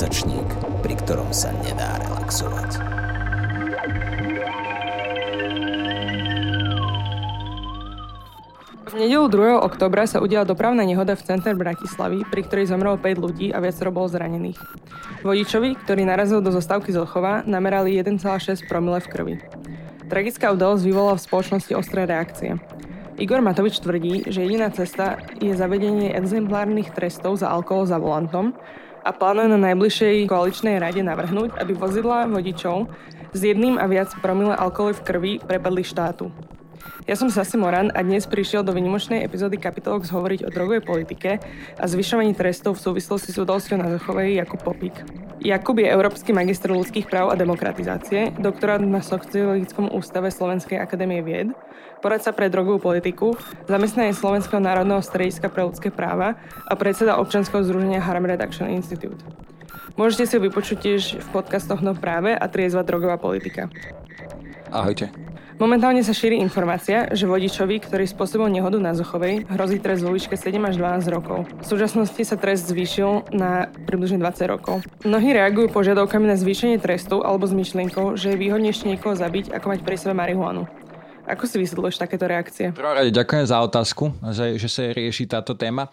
mesačník, pri ktorom sa nedá relaxovať. V nedelu 2. oktobra sa udiala dopravná nehoda v centre Bratislavy, pri ktorej zomrelo 5 ľudí a viacero bolo zranených. Vodičovi, ktorý narazil do zostávky Zolchova, namerali 1,6 promile v krvi. Tragická udalosť vyvolala v spoločnosti ostré reakcie. Igor Matovič tvrdí, že jediná cesta je zavedenie exemplárnych trestov za alkohol za volantom a plánuje na najbližšej koaličnej rade navrhnúť, aby vozidla vodičov s jedným a viac promile alkoholu v krvi prepadli štátu. Ja som Sasi Moran a dnes prišiel do vynimočnej epizódy Kapitolox hovoriť o drogovej politike a zvyšovaní trestov v súvislosti s udalosťou na Zachovej Jakub Popík. Jakub je Európsky magister ľudských práv a demokratizácie, doktorát na Sociologickom ústave Slovenskej akadémie vied, poradca pre drogovú politiku, zamestnanie Slovenského národného strediska pre ľudské práva a predseda občanského združenia Harm Reduction Institute. Môžete si ho vypočuť tiež v podcastoch No práve a Triezva drogová politika. Ahojte. Momentálne sa šíri informácia, že vodičovi, ktorý spôsobil nehodu na Zochovej, hrozí trest vo výške 7 až 12 rokov. V súčasnosti sa trest zvýšil na približne 20 rokov. Mnohí reagujú požiadavkami na zvýšenie trestu alebo s myšlienkou, že je výhodnejšie niekoho zabiť, ako mať pri sebe marihuanu. Ako si vysvetľuješ takéto reakcie? rade ďakujem za otázku, že, že sa rieši táto téma.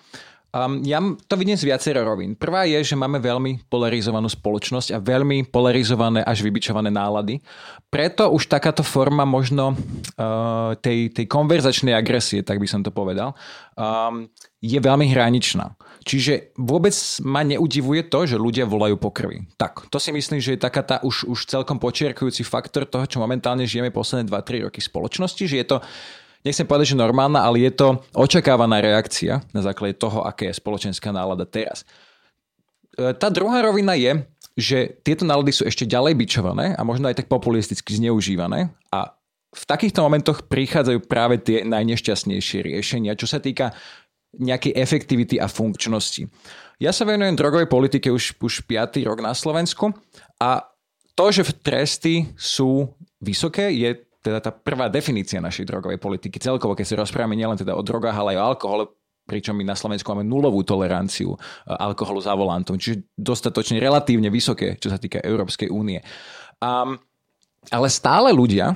Um, ja to vidím z viacero rovín. Prvá je, že máme veľmi polarizovanú spoločnosť a veľmi polarizované až vybičované nálady. Preto už takáto forma možno uh, tej, tej konverzačnej agresie, tak by som to povedal, um, je veľmi hraničná. Čiže vôbec ma neudivuje to, že ľudia volajú po krvi. Tak, to si myslím, že je taká tá už, už celkom počierkujúci faktor toho, čo momentálne žijeme posledné 2-3 roky spoločnosti, že je to nechcem povedať, že normálna, ale je to očakávaná reakcia na základe toho, aká je spoločenská nálada teraz. E, tá druhá rovina je, že tieto nálady sú ešte ďalej bičované a možno aj tak populisticky zneužívané a v takýchto momentoch prichádzajú práve tie najnešťastnejšie riešenia, čo sa týka nejakej efektivity a funkčnosti. Ja sa venujem drogovej politike už, už 5. rok na Slovensku a to, že tresty sú vysoké, je teda tá prvá definícia našej drogovej politiky. Celkovo, keď sa rozprávame nielen teda o drogách, ale aj o alkohole, pričom my na Slovensku máme nulovú toleranciu e, alkoholu za volantom, čiže dostatočne relatívne vysoké, čo sa týka Európskej únie. Um, ale stále ľudia,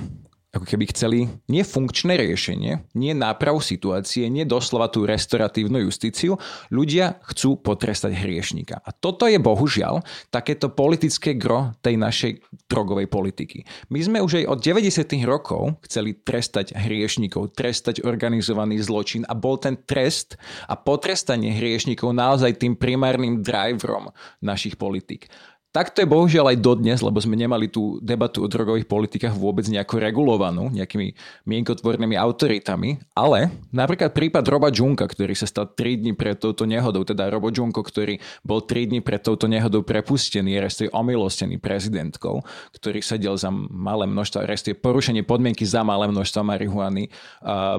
ako keby chceli nie funkčné riešenie, nie nápravu situácie, nie doslova tú restoratívnu justíciu, ľudia chcú potrestať hriešníka. A toto je bohužiaľ takéto politické gro tej našej drogovej politiky. My sme už aj od 90. rokov chceli trestať hriešníkov, trestať organizovaný zločin a bol ten trest a potrestanie hriešníkov naozaj tým primárnym driverom našich politik. Tak to je bohužiaľ aj dodnes, lebo sme nemali tú debatu o drogových politikách vôbec nejako regulovanú nejakými mienkotvornými autoritami, ale napríklad prípad Roba Junka, ktorý sa stal 3 dní pred touto nehodou, teda Robo Junko, ktorý bol 3 dní pred touto nehodou prepustený, respektíve omilostený prezidentkou, ktorý sedel za malé množstvo, respektíve porušenie podmienky za malé množstvo marihuany,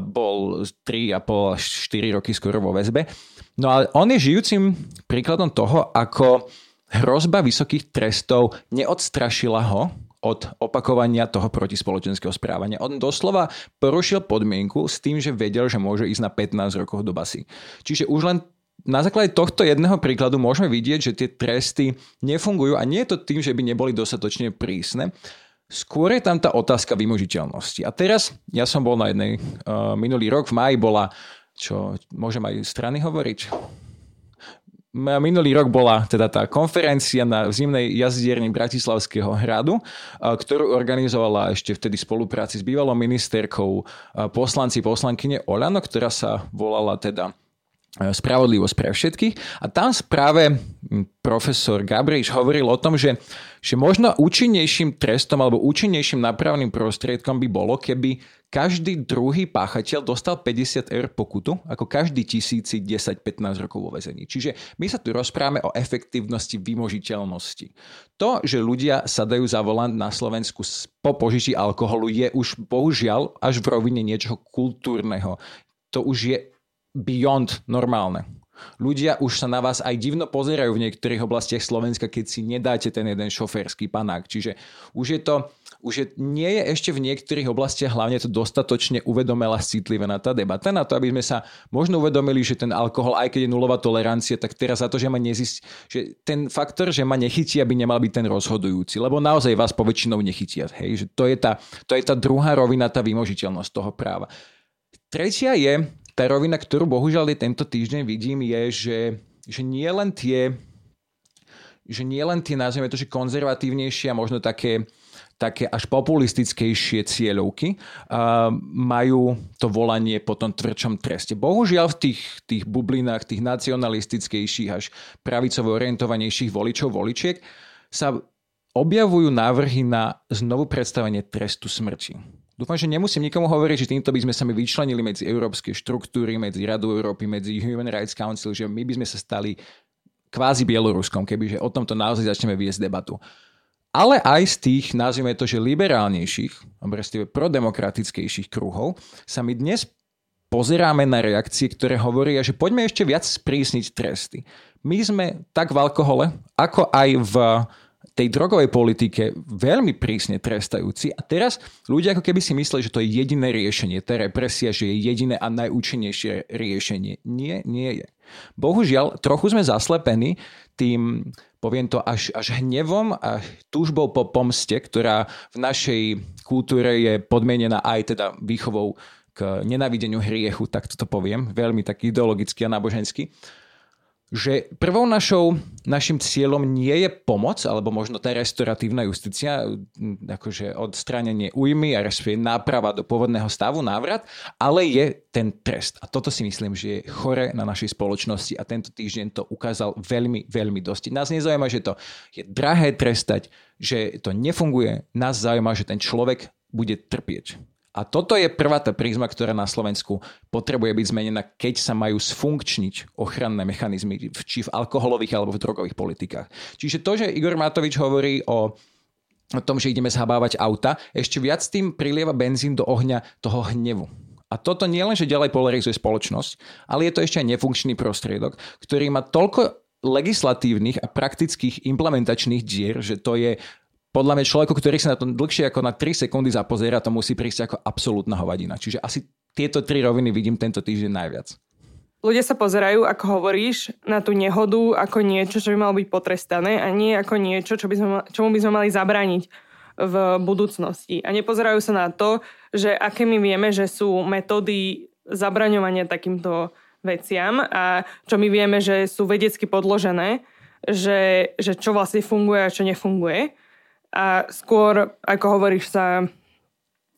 bol 3,5 až 4 roky skoro vo väzbe. No ale on je žijúcim príkladom toho, ako hrozba vysokých trestov neodstrašila ho od opakovania toho protispoločenského správania. On doslova porušil podmienku s tým, že vedel, že môže ísť na 15 rokov do basy. Čiže už len na základe tohto jedného príkladu môžeme vidieť, že tie tresty nefungujú a nie je to tým, že by neboli dostatočne prísne. Skôr je tam tá otázka vymožiteľnosti. A teraz, ja som bol na jednej, uh, minulý rok v máji bola, čo môžem aj strany hovoriť? Minulý rok bola teda tá konferencia na zimnej jazdierni Bratislavského hradu, ktorú organizovala ešte vtedy spolupráci s bývalou ministerkou poslanci poslankyne Olano, ktorá sa volala teda Spravodlivosť pre všetkých. A tam práve profesor Gabriš hovoril o tom, že, že možno účinnejším trestom alebo účinnejším napravným prostriedkom by bolo, keby každý druhý páchateľ dostal 50 eur pokutu, ako každý tisíci 10-15 rokov vo vezení. Čiže my sa tu rozprávame o efektívnosti vymožiteľnosti. To, že ľudia sa dajú za volant na Slovensku po požití alkoholu je už bohužiaľ až v rovine niečoho kultúrneho. To už je beyond normálne. Ľudia už sa na vás aj divno pozerajú v niektorých oblastiach Slovenska, keď si nedáte ten jeden šoférsky panák. Čiže už je to, už je, nie je ešte v niektorých oblastiach hlavne to dostatočne uvedomela citlivé na tá debata, na to, aby sme sa možno uvedomili, že ten alkohol, aj keď je nulová tolerancia, tak teraz za to, že ma nezist, že ten faktor, že ma nechytí, aby nemal byť ten rozhodujúci, lebo naozaj vás poväčšinou nechytia. Hej? Že to, je tá, to je tá druhá rovina, tá vymožiteľnosť toho práva. Tretia je, tá rovina, ktorú bohužiaľ tento týždeň vidím, je, že, že nie len tie že nie len tie, nazveme to, že konzervatívnejšie a možno také, také až populistickejšie cieľovky uh, majú to volanie po tom tvrdšom treste. Bohužiaľ v tých, tých bublinách, tých nacionalistickejších až pravicovo orientovanejších voličov, voličiek sa objavujú návrhy na znovu predstavenie trestu smrti. Dúfam, že nemusím nikomu hovoriť, že týmto by sme sa my vyčlenili medzi európske štruktúry, medzi Radu Európy, medzi Human Rights Council, že my by sme sa stali kvázi Bieloruskom, kebyže o tomto naozaj začneme viesť debatu. Ale aj z tých, nazvime to, že liberálnejších, respektíve prodemokratickejších kruhov, sa my dnes pozeráme na reakcie, ktoré hovoria, že poďme ešte viac sprísniť tresty. My sme tak v alkohole, ako aj v tej drogovej politike veľmi prísne trestajúci a teraz ľudia ako keby si mysleli, že to je jediné riešenie, tá represia, že je jediné a najúčinnejšie riešenie. Nie, nie je. Bohužiaľ, trochu sme zaslepení tým, poviem to, až, až hnevom a túžbou po pomste, ktorá v našej kultúre je podmienená aj teda výchovou k nenávideniu hriechu, tak to poviem, veľmi tak ideologicky a nábožensky že prvou našou, našim cieľom nie je pomoc, alebo možno tá restauratívna justícia, akože odstránenie újmy a respektíve náprava do pôvodného stavu, návrat, ale je ten trest. A toto si myslím, že je chore na našej spoločnosti a tento týždeň to ukázal veľmi, veľmi dosť. Nás nezaujíma, že to je drahé trestať, že to nefunguje. Nás zaujíma, že ten človek bude trpieť. A toto je prvá tá prízma, ktorá na Slovensku potrebuje byť zmenená, keď sa majú sfunkčniť ochranné mechanizmy, či v alkoholových alebo v drogových politikách. Čiže to, že Igor Matovič hovorí o o tom, že ideme zhabávať auta, ešte viac tým prilieva benzín do ohňa toho hnevu. A toto nie len, že ďalej polarizuje spoločnosť, ale je to ešte aj nefunkčný prostriedok, ktorý má toľko legislatívnych a praktických implementačných dier, že to je podľa mňa človeku, ktorý sa na to dlhšie ako na 3 sekundy zapozera, to musí prísť ako absolútna hovadina. Čiže asi tieto tri roviny vidím tento týždeň najviac. Ľudia sa pozerajú, ako hovoríš, na tú nehodu ako niečo, čo by malo byť potrestané a nie ako niečo, čo by sme, čomu by sme mali zabrániť v budúcnosti. A nepozerajú sa na to, že aké my vieme, že sú metódy zabraňovania takýmto veciam a čo my vieme, že sú vedecky podložené, že, že čo vlastne funguje a čo nefunguje a skôr, ako hovoríš, sa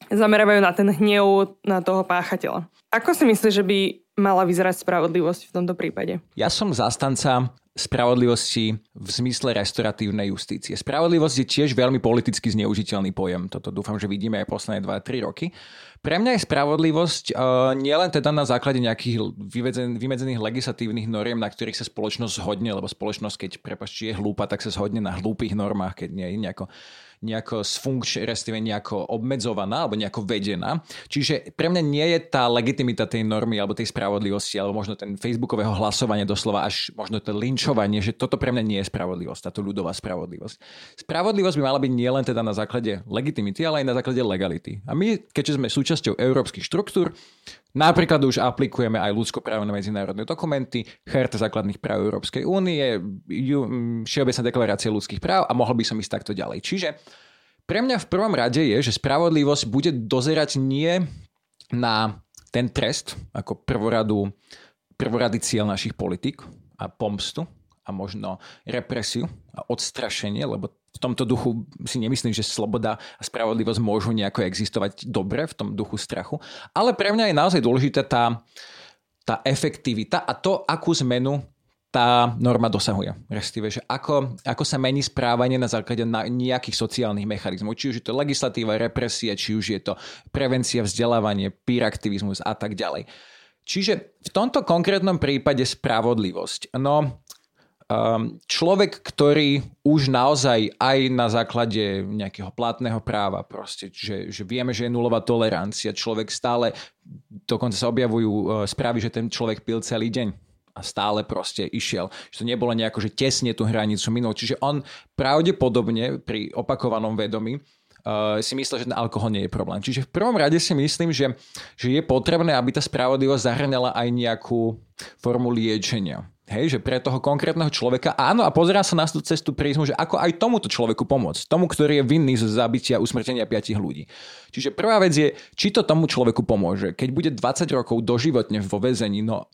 zamerávajú na ten hnev na toho páchateľa. Ako si myslíš, že by mala vyzerať spravodlivosť v tomto prípade? Ja som zastanca spravodlivosti v zmysle restauratívnej justície. Spravodlivosť je tiež veľmi politicky zneužiteľný pojem. Toto dúfam, že vidíme aj posledné 2-3 roky. Pre mňa je spravodlivosť uh, nielen teda na základe nejakých vymedzených, vymedzených legislatívnych noriem, na ktorých sa spoločnosť zhodne, lebo spoločnosť, keď prepačte je hlúpa, tak sa zhodne na hlúpych normách, keď nie je nejako nejako sfunkč, respektíve nejako obmedzovaná alebo nejako vedená. Čiže pre mňa nie je tá legitimita tej normy alebo tej spravodlivosti alebo možno ten facebookového hlasovania doslova až možno to linčovanie, že toto pre mňa nie je spravodlivosť, táto ľudová spravodlivosť. Spravodlivosť by mala byť nielen teda na základe legitimity, ale aj na základe legality. A my, keďže sme súčasťou európskych štruktúr, Napríklad už aplikujeme aj ľudskoprávne medzinárodné dokumenty, Charta základných práv Európskej únie, Všeobecná deklarácia ľudských práv a mohol by som ísť takto ďalej. Čiže pre mňa v prvom rade je, že spravodlivosť bude dozerať nie na ten trest ako prvoradu, prvorady cieľ našich politik a pomstu a možno represiu a odstrašenie, lebo v tomto duchu si nemyslím, že sloboda a spravodlivosť môžu nejako existovať dobre v tom duchu strachu. Ale pre mňa je naozaj dôležitá tá, tá efektivita a to, akú zmenu tá norma dosahuje. Restíve, že ako, ako sa mení správanie na základe na nejakých sociálnych mechanizmov. Či už je to legislatíva, represie, či už je to prevencia, vzdelávanie, pyraktivizmus a tak ďalej. Čiže v tomto konkrétnom prípade spravodlivosť. No, človek, ktorý už naozaj aj na základe nejakého platného práva, proste, že, že vieme, že je nulová tolerancia, človek stále, dokonca sa objavujú uh, správy, že ten človek pil celý deň a stále proste išiel. Že to nebolo nejako, že tesne tú hranicu minul. Čiže on pravdepodobne pri opakovanom vedomí uh, si myslel, že ten alkohol nie je problém. Čiže v prvom rade si myslím, že, že je potrebné, aby tá spravodlivosť zahrňala aj nejakú formu liečenia. Hej, že pre toho konkrétneho človeka, áno, a pozerá sa na tú cestu prízmu, že ako aj tomuto človeku pomôcť. Tomu, ktorý je vinný z zabitia, usmrtenia piatich ľudí. Čiže prvá vec je, či to tomu človeku pomôže. Keď bude 20 rokov doživotne vo väzení, no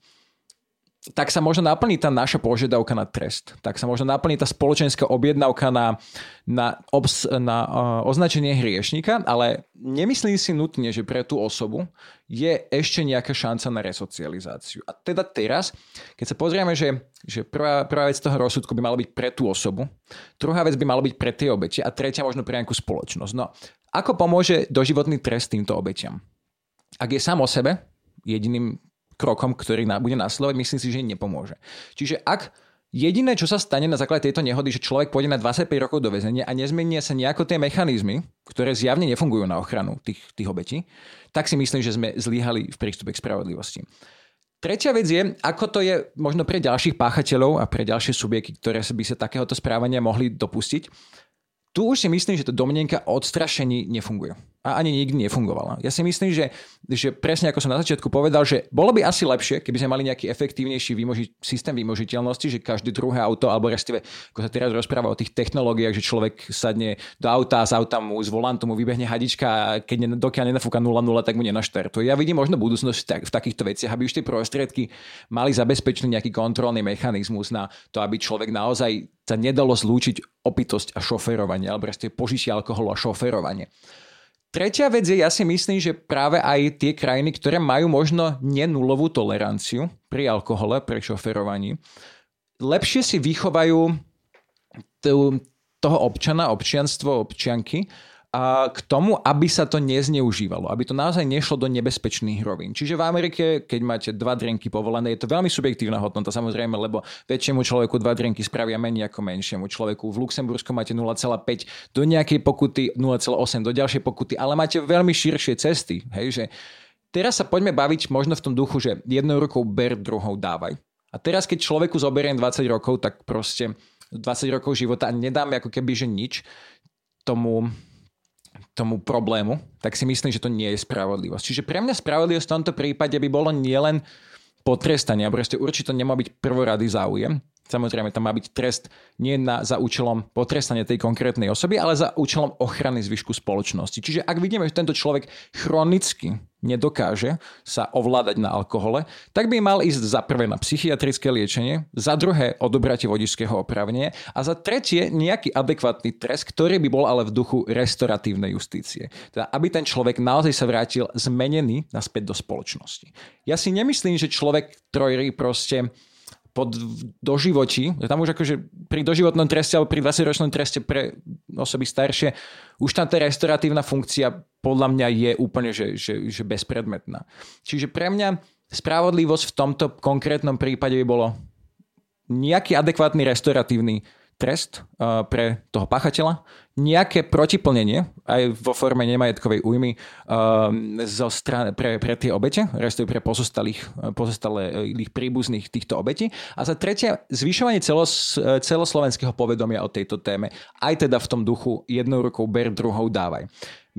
tak sa možno naplní tá naša požiadavka na trest. Tak sa možno naplní tá spoločenská objednávka na, na, obs, na uh, označenie hriešnika, ale nemyslím si nutne, že pre tú osobu je ešte nejaká šanca na resocializáciu. A teda teraz, keď sa pozrieme, že, že prvá, prvá vec toho rozsudku by mala byť pre tú osobu, druhá vec by mala byť pre tie obete a tretia možno pre nejakú spoločnosť. No, ako pomôže doživotný trest týmto obetiam? Ak je sám o sebe jediným krokom, ktorý bude následovať, myslím si, že nepomôže. Čiže ak Jediné, čo sa stane na základe tejto nehody, že človek pôjde na 25 rokov do väzenia a nezmenia sa nejako tie mechanizmy, ktoré zjavne nefungujú na ochranu tých, tých obetí, tak si myslím, že sme zlyhali v prístupe k spravodlivosti. Tretia vec je, ako to je možno pre ďalších páchateľov a pre ďalšie subjekty, ktoré by sa takéhoto správania mohli dopustiť. Tu už si myslím, že to domnenka o odstrašení nefunguje a ani nikdy nefungovala. Ja si myslím, že, že presne ako som na začiatku povedal, že bolo by asi lepšie, keby sme mali nejaký efektívnejší výmoži- systém vymožiteľnosti, že každé druhé auto, alebo respektíve, ako sa teraz rozpráva o tých technológiách, že človek sadne do auta z auta mu z volantu mu vybehne hadička a keď ne, dokiaľ nenafúka 0,0, tak mu nenaštartuje. Ja vidím možno budúcnosť v takýchto veciach, aby už tie prostriedky mali zabezpečený nejaký kontrolný mechanizmus na to, aby človek naozaj sa nedalo zlúčiť opitosť a šoferovanie, alebo respektíve požitie alkoholu a šoferovanie. Tretia vec je, ja si myslím, že práve aj tie krajiny, ktoré majú možno nenulovú toleranciu pri alkohole, pri šoferovaní, lepšie si vychovajú toho občana, občianstvo, občianky, a k tomu, aby sa to nezneužívalo, aby to naozaj nešlo do nebezpečných rovín. Čiže v Amerike, keď máte dva drinky povolené, je to veľmi subjektívna hodnota samozrejme, lebo väčšiemu človeku dva drinky spravia menej ako menšiemu človeku. V Luxembursku máte 0,5 do nejakej pokuty, 0,8 do ďalšej pokuty, ale máte veľmi širšie cesty. Hej, že teraz sa poďme baviť možno v tom duchu, že jednou rukou ber, druhou dávaj. A teraz, keď človeku zoberiem 20 rokov, tak proste 20 rokov života a nedáme ako keby, že nič tomu tomu problému, tak si myslím, že to nie je spravodlivosť. Čiže pre mňa spravodlivosť v tomto prípade by bolo nielen potrestanie, a proste určite nemá byť prvorady záujem, Samozrejme, tam má byť trest nie na, za účelom potrestania tej konkrétnej osoby, ale za účelom ochrany zvyšku spoločnosti. Čiže ak vidíme, že tento človek chronicky nedokáže sa ovládať na alkohole, tak by mal ísť za prvé na psychiatrické liečenie, za druhé odobratie vodičského opravnenia a za tretie nejaký adekvátny trest, ktorý by bol ale v duchu restoratívnej justície. Teda aby ten človek naozaj sa vrátil zmenený naspäť do spoločnosti. Ja si nemyslím, že človek, ktorý proste pod doživotí, tam už akože pri doživotnom treste alebo pri 20-ročnom treste pre osoby staršie, už tam tá restoratívna funkcia podľa mňa je úplne že, že, že bezpredmetná. Čiže pre mňa spravodlivosť v tomto konkrétnom prípade by bolo nejaký adekvátny restoratívny trest uh, pre toho pachateľa, nejaké protiplnenie aj vo forme nemajetkovej újmy uh, zo stran- pre, pre tie obete, respektíve pre pozostalých, pozostalých príbuzných týchto obetí. A za tretie, zvyšovanie celos, celoslovenského povedomia o tejto téme, aj teda v tom duchu jednou rukou ber, druhou dávaj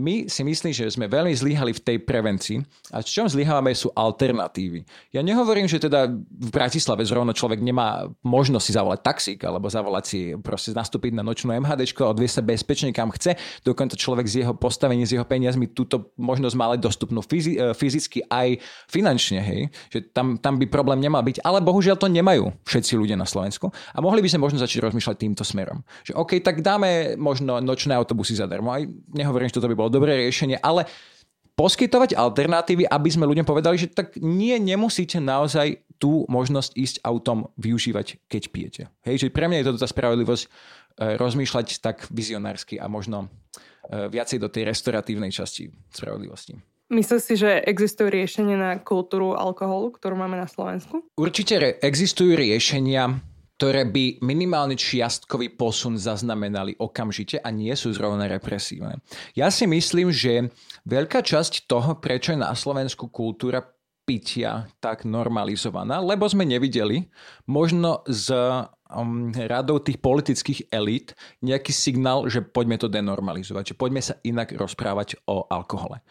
my si myslím, že sme veľmi zlyhali v tej prevencii a v čom zlyhávame sú alternatívy. Ja nehovorím, že teda v Bratislave zrovna človek nemá možnosť si zavolať taxík alebo zavolať si proste nastúpiť na nočnú MHD a odviesť sa bezpečne kam chce. Dokonca človek z jeho postavení, z jeho peniazmi túto možnosť má dostupnú fyzi- e, fyzicky aj finančne, hej. Že tam, tam by problém nemal byť, ale bohužiaľ to nemajú všetci ľudia na Slovensku a mohli by sme možno začať rozmýšľať týmto smerom. Že OK, tak dáme možno nočné autobusy zadarmo. Aj nehovorím, že toto by bolo dobré riešenie, ale poskytovať alternatívy, aby sme ľuďom povedali, že tak nie, nemusíte naozaj tú možnosť ísť autom využívať, keď pijete. Hej, že pre mňa je toto tá spravodlivosť e, rozmýšľať tak vizionársky a možno e, viacej do tej restoratívnej časti spravodlivosti. Myslíš si, že existujú riešenia na kultúru alkoholu, ktorú máme na Slovensku? Určite re- existujú riešenia ktoré by minimálne čiastkový posun zaznamenali okamžite a nie sú zrovna represívne. Ja si myslím, že veľká časť toho, prečo je na Slovensku kultúra pitia tak normalizovaná, lebo sme nevideli možno z um, radou tých politických elít nejaký signál, že poďme to denormalizovať, že poďme sa inak rozprávať o alkohole.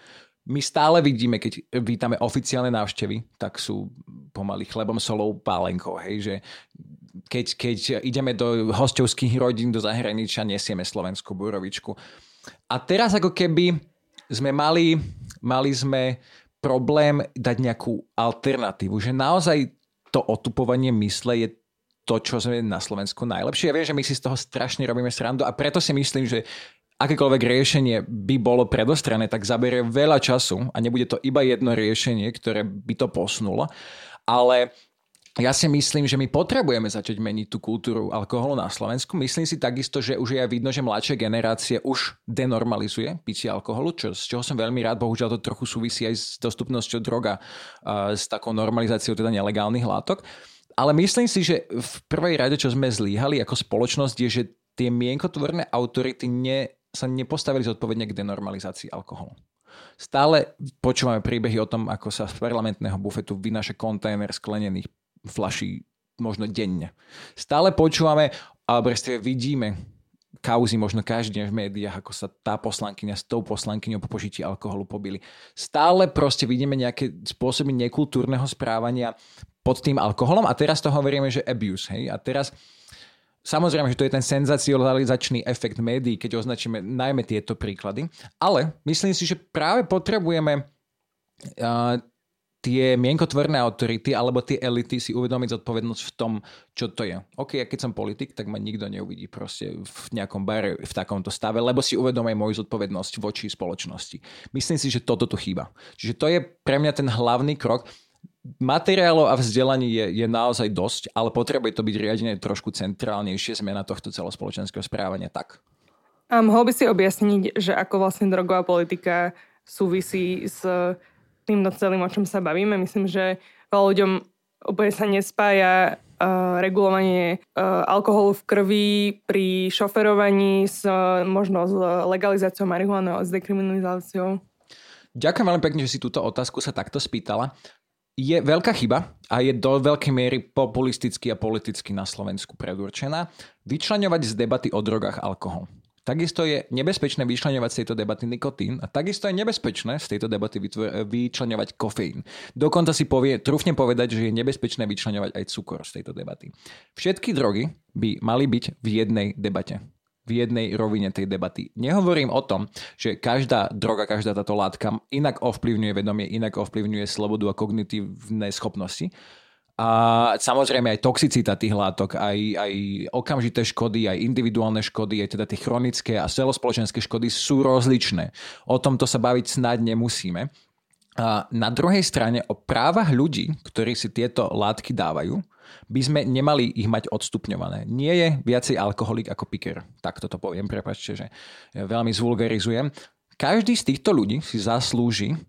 My stále vidíme, keď vítame oficiálne návštevy, tak sú pomaly chlebom, solou, pálenkou, hej, že keď, keď ideme do hostovských rodín do zahraničia, nesieme slovenskú búrovičku. A teraz ako keby sme mali, mali sme problém dať nejakú alternatívu, že naozaj to otupovanie mysle je to, čo sme na Slovensku najlepšie. Ja viem, že my si z toho strašne robíme srandu a preto si myslím, že akékoľvek riešenie by bolo predostrané, tak zaberie veľa času a nebude to iba jedno riešenie, ktoré by to posunulo. Ale ja si myslím, že my potrebujeme začať meniť tú kultúru alkoholu na Slovensku. Myslím si takisto, že už je aj vidno, že mladšia generácie už denormalizuje pitie alkoholu, čo, z čoho som veľmi rád. Bohužiaľ to trochu súvisí aj s dostupnosťou droga, a s takou normalizáciou teda nelegálnych látok. Ale myslím si, že v prvej rade, čo sme zlíhali ako spoločnosť, je, že tie mienkotvorné autority ne, sa nepostavili zodpovedne k denormalizácii alkoholu. Stále počúvame príbehy o tom, ako sa z parlamentného bufetu vynáša kontajner sklenených flaší možno denne. Stále počúvame, alebo respektíve vidíme kauzy možno každý deň v médiách, ako sa tá poslankyňa s tou poslankyňou po požití alkoholu pobili. Stále proste vidíme nejaké spôsoby nekultúrneho správania pod tým alkoholom a teraz to hovoríme, že abuse. Hej? A teraz Samozrejme, že to je ten senzacionalizačný efekt médií, keď označíme najmä tieto príklady, ale myslím si, že práve potrebujeme uh, tie mienkotvorné autority alebo tie elity si uvedomiť zodpovednosť v tom, čo to je. OK, ja keď som politik, tak ma nikto neuvidí proste v nejakom bare v takomto stave, lebo si uvedomuje moju zodpovednosť voči spoločnosti. Myslím si, že toto tu chýba. Čiže to je pre mňa ten hlavný krok. Materiálov a vzdelaní je, je naozaj dosť, ale potrebuje to byť riadené trošku centrálnejšie zmena tohto celospoločenského správania tak. A mohol by si objasniť, že ako vlastne drogová politika súvisí s týmto celým, o čom sa bavíme. Myslím, že veľa ľuďom úplne sa nespája uh, regulovanie uh, alkoholu v krvi pri šoferovaní s uh, možno s legalizáciou marihuany a s dekriminalizáciou. Ďakujem veľmi pekne, že si túto otázku sa takto spýtala. Je veľká chyba a je do veľkej miery populisticky a politicky na Slovensku predurčená vyčleňovať z debaty o drogách alkohol. Takisto je nebezpečné vyčlenovať z tejto debaty nikotín a takisto je nebezpečné z tejto debaty vyčlenovať kofeín. Dokonca si povie, trúfne povedať, že je nebezpečné vyčlenovať aj cukor z tejto debaty. Všetky drogy by mali byť v jednej debate v jednej rovine tej debaty. Nehovorím o tom, že každá droga, každá táto látka inak ovplyvňuje vedomie, inak ovplyvňuje slobodu a kognitívne schopnosti, a samozrejme aj toxicita tých látok, aj, aj okamžité škody, aj individuálne škody, aj teda tie chronické a celospoločenské škody sú rozličné. O tomto sa baviť snad nemusíme. A na druhej strane o právach ľudí, ktorí si tieto látky dávajú, by sme nemali ich mať odstupňované. Nie je viacej alkoholik ako piker. Tak toto poviem, prepačte, že veľmi zvulgarizujem. Každý z týchto ľudí si zaslúži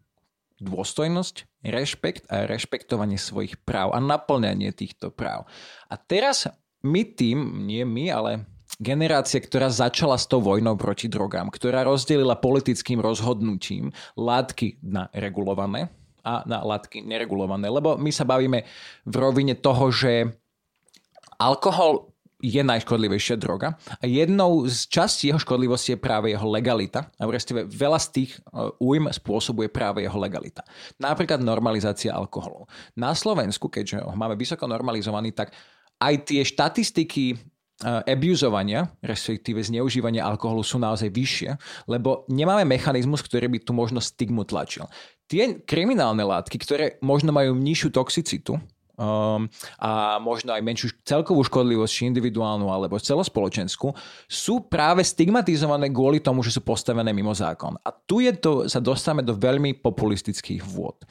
dôstojnosť, rešpekt a rešpektovanie svojich práv a naplňanie týchto práv. A teraz my tým, nie my, ale generácia, ktorá začala s tou vojnou proti drogám, ktorá rozdelila politickým rozhodnutím látky na regulované a na látky neregulované. Lebo my sa bavíme v rovine toho, že alkohol je najškodlivejšia droga a jednou z častí jeho škodlivosti je práve jeho legalita a respektíve veľa z tých újm e, spôsobuje práve jeho legalita. Napríklad normalizácia alkoholu. Na Slovensku, keďže ho máme vysoko normalizovaný, tak aj tie štatistiky e, abuzovania, respektíve zneužívania alkoholu sú naozaj vyššie, lebo nemáme mechanizmus, ktorý by tu možno stigmu tlačil. Tie kriminálne látky, ktoré možno majú nižšiu toxicitu, um, a možno aj menšiu celkovú škodlivosť, či individuálnu alebo celospoločenskú, sú práve stigmatizované kvôli tomu, že sú postavené mimo zákon. A tu je to, sa dostávame do veľmi populistických vôd.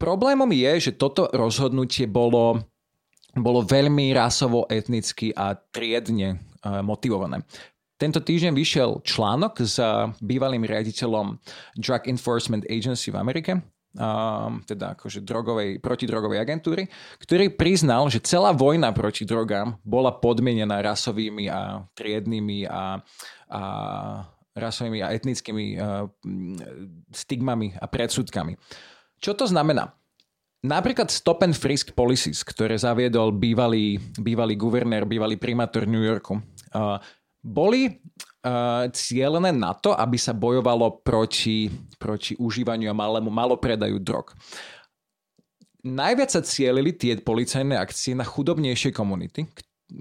Problémom je, že toto rozhodnutie bolo, bolo veľmi rasovo, etnicky a triedne uh, motivované. Tento týždeň vyšiel článok s bývalým riaditeľom Drug Enforcement Agency v Amerike, Um, teda akože drogovej, protidrogovej agentúry, ktorý priznal, že celá vojna proti drogám bola podmienená rasovými a triednými a, a rasovými a etnickými uh, stigmami a predsudkami. Čo to znamená? Napríklad stop and frisk policies, ktoré zaviedol bývalý, bývalý guvernér, bývalý primátor New Yorku, uh, boli uh, cieľené na to, aby sa bojovalo proti, proti užívaniu a malému malopredaju drog. Najviac sa cielili tie policajné akcie na chudobnejšie komunity,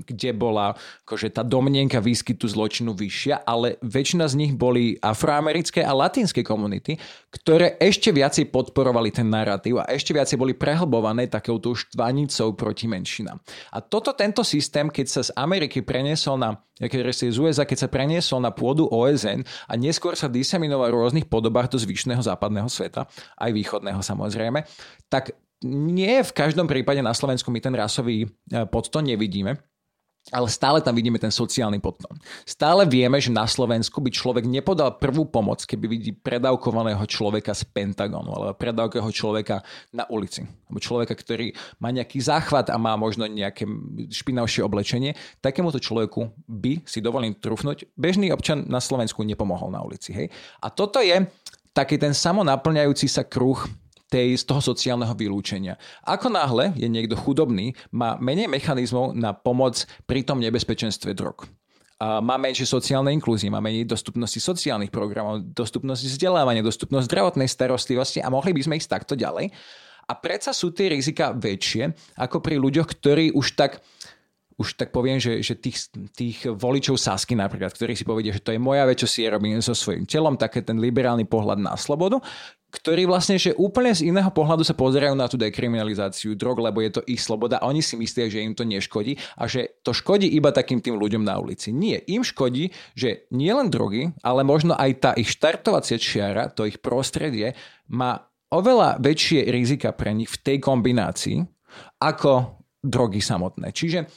kde bola akože tá domnienka výskytu zločinu vyššia, ale väčšina z nich boli afroamerické a latinské komunity, ktoré ešte viacej podporovali ten narratív a ešte viacej boli prehlbované takouto štvanicou proti menšinám. A toto tento systém, keď sa z Ameriky preniesol na z USA, keď sa preniesol na pôdu OSN a neskôr sa diseminoval v rôznych podobách do zvyšného západného sveta, aj východného samozrejme, tak nie v každom prípade na Slovensku my ten rasový eh, podton nevidíme ale stále tam vidíme ten sociálny podton. Stále vieme, že na Slovensku by človek nepodal prvú pomoc, keby vidí predávkovaného človeka z Pentagonu, alebo predávkového človeka na ulici. Alebo človeka, ktorý má nejaký záchvat a má možno nejaké špinavšie oblečenie. Takémuto človeku by, si dovolím trúfnuť, bežný občan na Slovensku nepomohol na ulici. Hej? A toto je taký ten samonaplňajúci sa kruh tej, z toho sociálneho vylúčenia. Ako náhle je niekto chudobný, má menej mechanizmov na pomoc pri tom nebezpečenstve drog. Má menšie sociálne inklúzie, má menej dostupnosti sociálnych programov, dostupnosti vzdelávania, dostupnosť zdravotnej starostlivosti a mohli by sme ísť takto ďalej. A predsa sú tie rizika väčšie ako pri ľuďoch, ktorí už tak už tak poviem, že, že tých, tých voličov Sasky napríklad, ktorí si povedia, že to je moja vec, čo si ja robím so svojím telom, také ten liberálny pohľad na slobodu, ktorí vlastne, že úplne z iného pohľadu sa pozerajú na tú dekriminalizáciu drog, lebo je to ich sloboda a oni si myslia, že im to neškodí a že to škodí iba takým tým ľuďom na ulici. Nie, im škodí, že nie len drogy, ale možno aj tá ich štartovacia čiara, to ich prostredie, má oveľa väčšie rizika pre nich v tej kombinácii ako drogy samotné. Čiže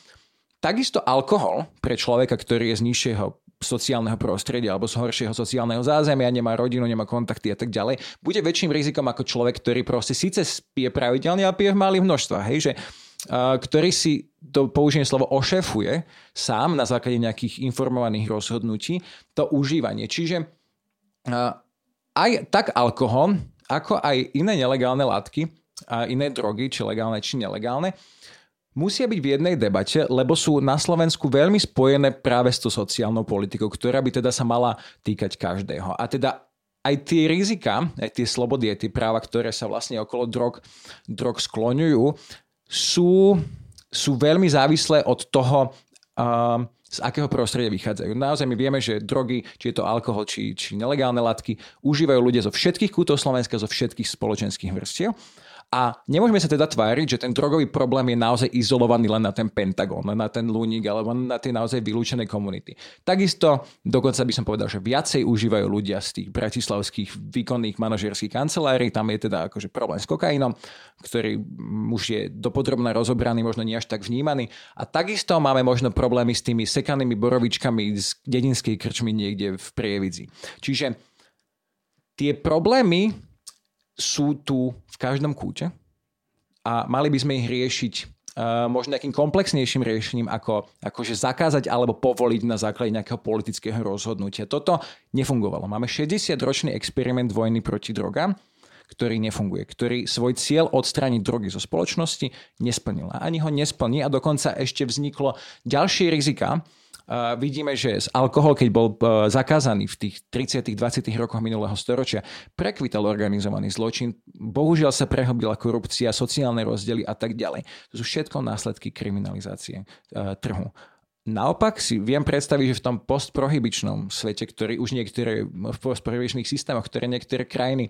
takisto alkohol pre človeka, ktorý je z nižšieho sociálneho prostredia alebo z horšieho sociálneho zázemia, nemá rodinu, nemá kontakty a tak ďalej, bude väčším rizikom ako človek, ktorý proste síce pije pravidelne, ale pije v malých množstvách. Hej, že ktorý si, to použijem slovo, ošefuje sám na základe nejakých informovaných rozhodnutí to užívanie. Čiže aj tak alkohol, ako aj iné nelegálne látky, a iné drogy, či legálne, či nelegálne, musia byť v jednej debate, lebo sú na Slovensku veľmi spojené práve s tou sociálnou politikou, ktorá by teda sa mala týkať každého. A teda aj tie rizika, aj tie slobody, aj tie práva, ktoré sa vlastne okolo drog, drog skloňujú, sú, sú veľmi závislé od toho, uh, z akého prostredia vychádzajú. Naozaj my vieme, že drogy, či je to alkohol, či, či nelegálne látky, užívajú ľudia zo všetkých kútov Slovenska, zo všetkých spoločenských vrstiev. A nemôžeme sa teda tváriť, že ten drogový problém je naozaj izolovaný len na ten Pentagon, len na ten Luník alebo na tie naozaj vylúčené komunity. Takisto, dokonca by som povedal, že viacej užívajú ľudia z tých bratislavských výkonných manažerských kancelárií, tam je teda akože problém s kokainom, ktorý už je dopodrobne rozobraný, možno nie až tak vnímaný. A takisto máme možno problémy s tými sekanými borovičkami z dedinskej krčmy niekde v Prievidzi. Čiže tie problémy sú tu v každom kúte a mali by sme ich riešiť uh, možno nejakým komplexnejším riešením, ako akože zakázať alebo povoliť na základe nejakého politického rozhodnutia. Toto nefungovalo. Máme 60-ročný experiment vojny proti drogám, ktorý nefunguje, ktorý svoj cieľ odstrániť drogy zo spoločnosti nesplnil. A ani ho nesplní a dokonca ešte vzniklo ďalšie rizika, Vidíme, že alkohol, keď bol uh, zakázaný v tých 30 20 rokoch minulého storočia, prekvital organizovaný zločin, bohužiaľ sa prehlbila korupcia, sociálne rozdiely a tak ďalej. To sú všetko následky kriminalizácie uh, trhu. Naopak si viem predstaviť, že v tom postprohybičnom svete, ktorý už niektoré, v postprohybičných systémoch, ktoré niektoré krajiny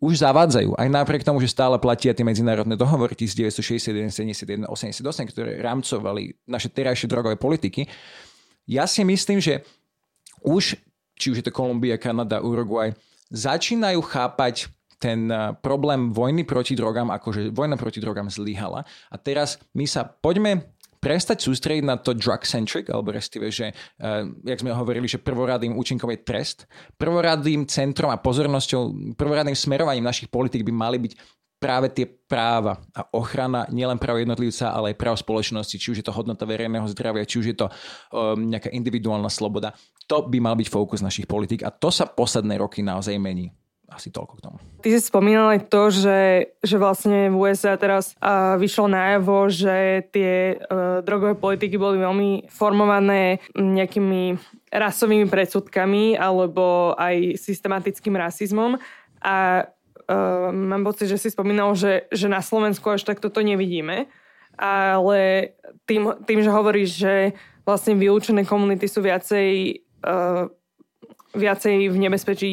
už zavádzajú, aj napriek tomu, že stále platia tie medzinárodné dohovory 1961, 71, 88, ktoré rámcovali naše terajšie drogové politiky, ja si myslím, že už, či už je to Kolumbia, Kanada, Uruguay, začínajú chápať ten eh, problém vojny proti drogám, akože vojna proti drogám zlyhala. A teraz my sa poďme prestať sústrediť na to drug-centric, alebo respektíve, že, uh, jak sme hovorili, že prvoradým účinkom je trest. Prvoradým centrom a pozornosťou, prvoradým smerovaním našich politik by mali byť práve tie práva a ochrana nielen práv jednotlivca, ale aj práv spoločnosti, či už je to hodnota verejného zdravia, či už je to um, nejaká individuálna sloboda. To by mal byť fokus našich politik a to sa posledné roky naozaj mení. asi toľko k tomu. Ty si spomínal aj to, že, že vlastne v USA teraz uh, vyšlo najavo, že tie uh, drogové politiky boli veľmi formované nejakými rasovými predsudkami alebo aj systematickým rasizmom a uh, mám pocit, že si spomínal, že, že na Slovensku až tak toto nevidíme, ale tým, tým že hovoríš, že vlastne vylúčené komunity sú viacej, uh, viacej v nebezpečí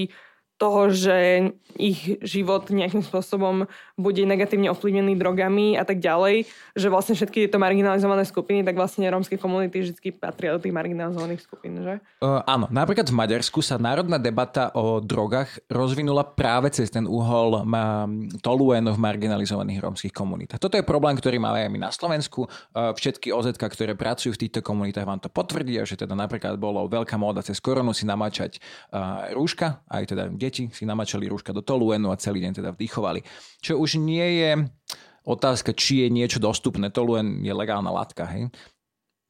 toho, že ich život nejakým spôsobom bude negatívne ovplyvnený drogami a tak ďalej, že vlastne všetky tieto marginalizované skupiny, tak vlastne rómske komunity vždy patria do tých marginalizovaných skupín, že? Uh, áno, napríklad v Maďarsku sa národná debata o drogách rozvinula práve cez ten uhol toluénov marginalizovaných rómskych komunitách. Toto je problém, ktorý máme aj my na Slovensku. Všetky OZ, ktoré pracujú v týchto komunitách, vám to potvrdia, že teda napríklad bolo veľká móda cez koronu si namačať rúška, aj teda deti si namačali rúška do toluenu a celý deň teda vdychovali. Čo už nie je otázka, či je niečo dostupné. Toluen je legálna látka, hej.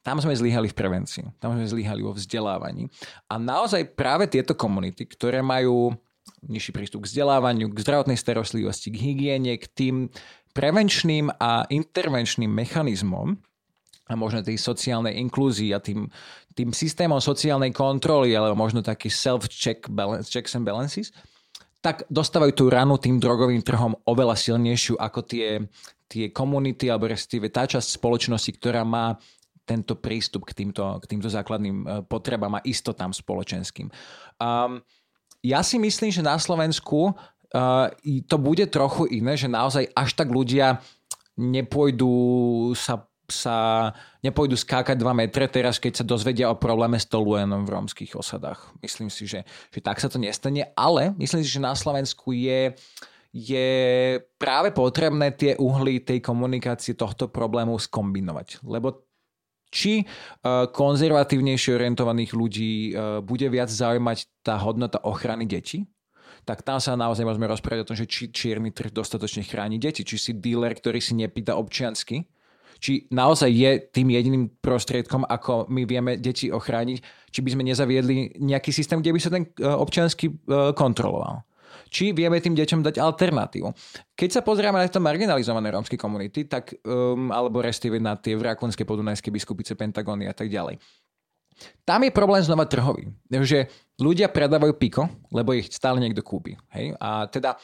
Tam sme zlyhali v prevencii, tam sme zlyhali vo vzdelávaní. A naozaj práve tieto komunity, ktoré majú nižší prístup k vzdelávaniu, k zdravotnej starostlivosti, k hygiene, k tým prevenčným a intervenčným mechanizmom, a možno tej sociálnej inklúzii a tým, tým systémom sociálnej kontroly, alebo možno taký self-check balance, checks and balances, tak dostávajú tú ranu tým drogovým trhom oveľa silnejšiu ako tie, tie komunity alebo respektíve tá časť spoločnosti, ktorá má tento prístup k týmto, k týmto základným e, potrebám a istotám spoločenským. Um, ja si myslím, že na Slovensku uh, to bude trochu iné, že naozaj až tak ľudia nepôjdu sa sa nepôjdu skákať 2 metre teraz, keď sa dozvedia o probléme s toluenom v rómskych osadách. Myslím si, že, že tak sa to nestane, ale myslím si, že na Slovensku je, je práve potrebné tie uhly tej komunikácie tohto problému skombinovať. Lebo či uh, konzervatívnejšie orientovaných ľudí uh, bude viac zaujímať tá hodnota ochrany detí, tak tam sa naozaj môžeme rozprávať o tom, že či čierny trh dostatočne chráni deti, či si dealer, ktorý si nepýta občiansky, či naozaj je tým jediným prostriedkom, ako my vieme deti ochrániť, či by sme nezaviedli nejaký systém, kde by sa ten e, občiansky e, kontroloval. Či vieme tým deťom dať alternatívu. Keď sa pozrieme na to marginalizované rómske komunity, tak, um, alebo respektíve na tie vrakonské podunajské biskupice, Pentagóny a tak ďalej. Tam je problém znova trhový. Že ľudia predávajú piko, lebo ich stále niekto kúpi. Hej? A teda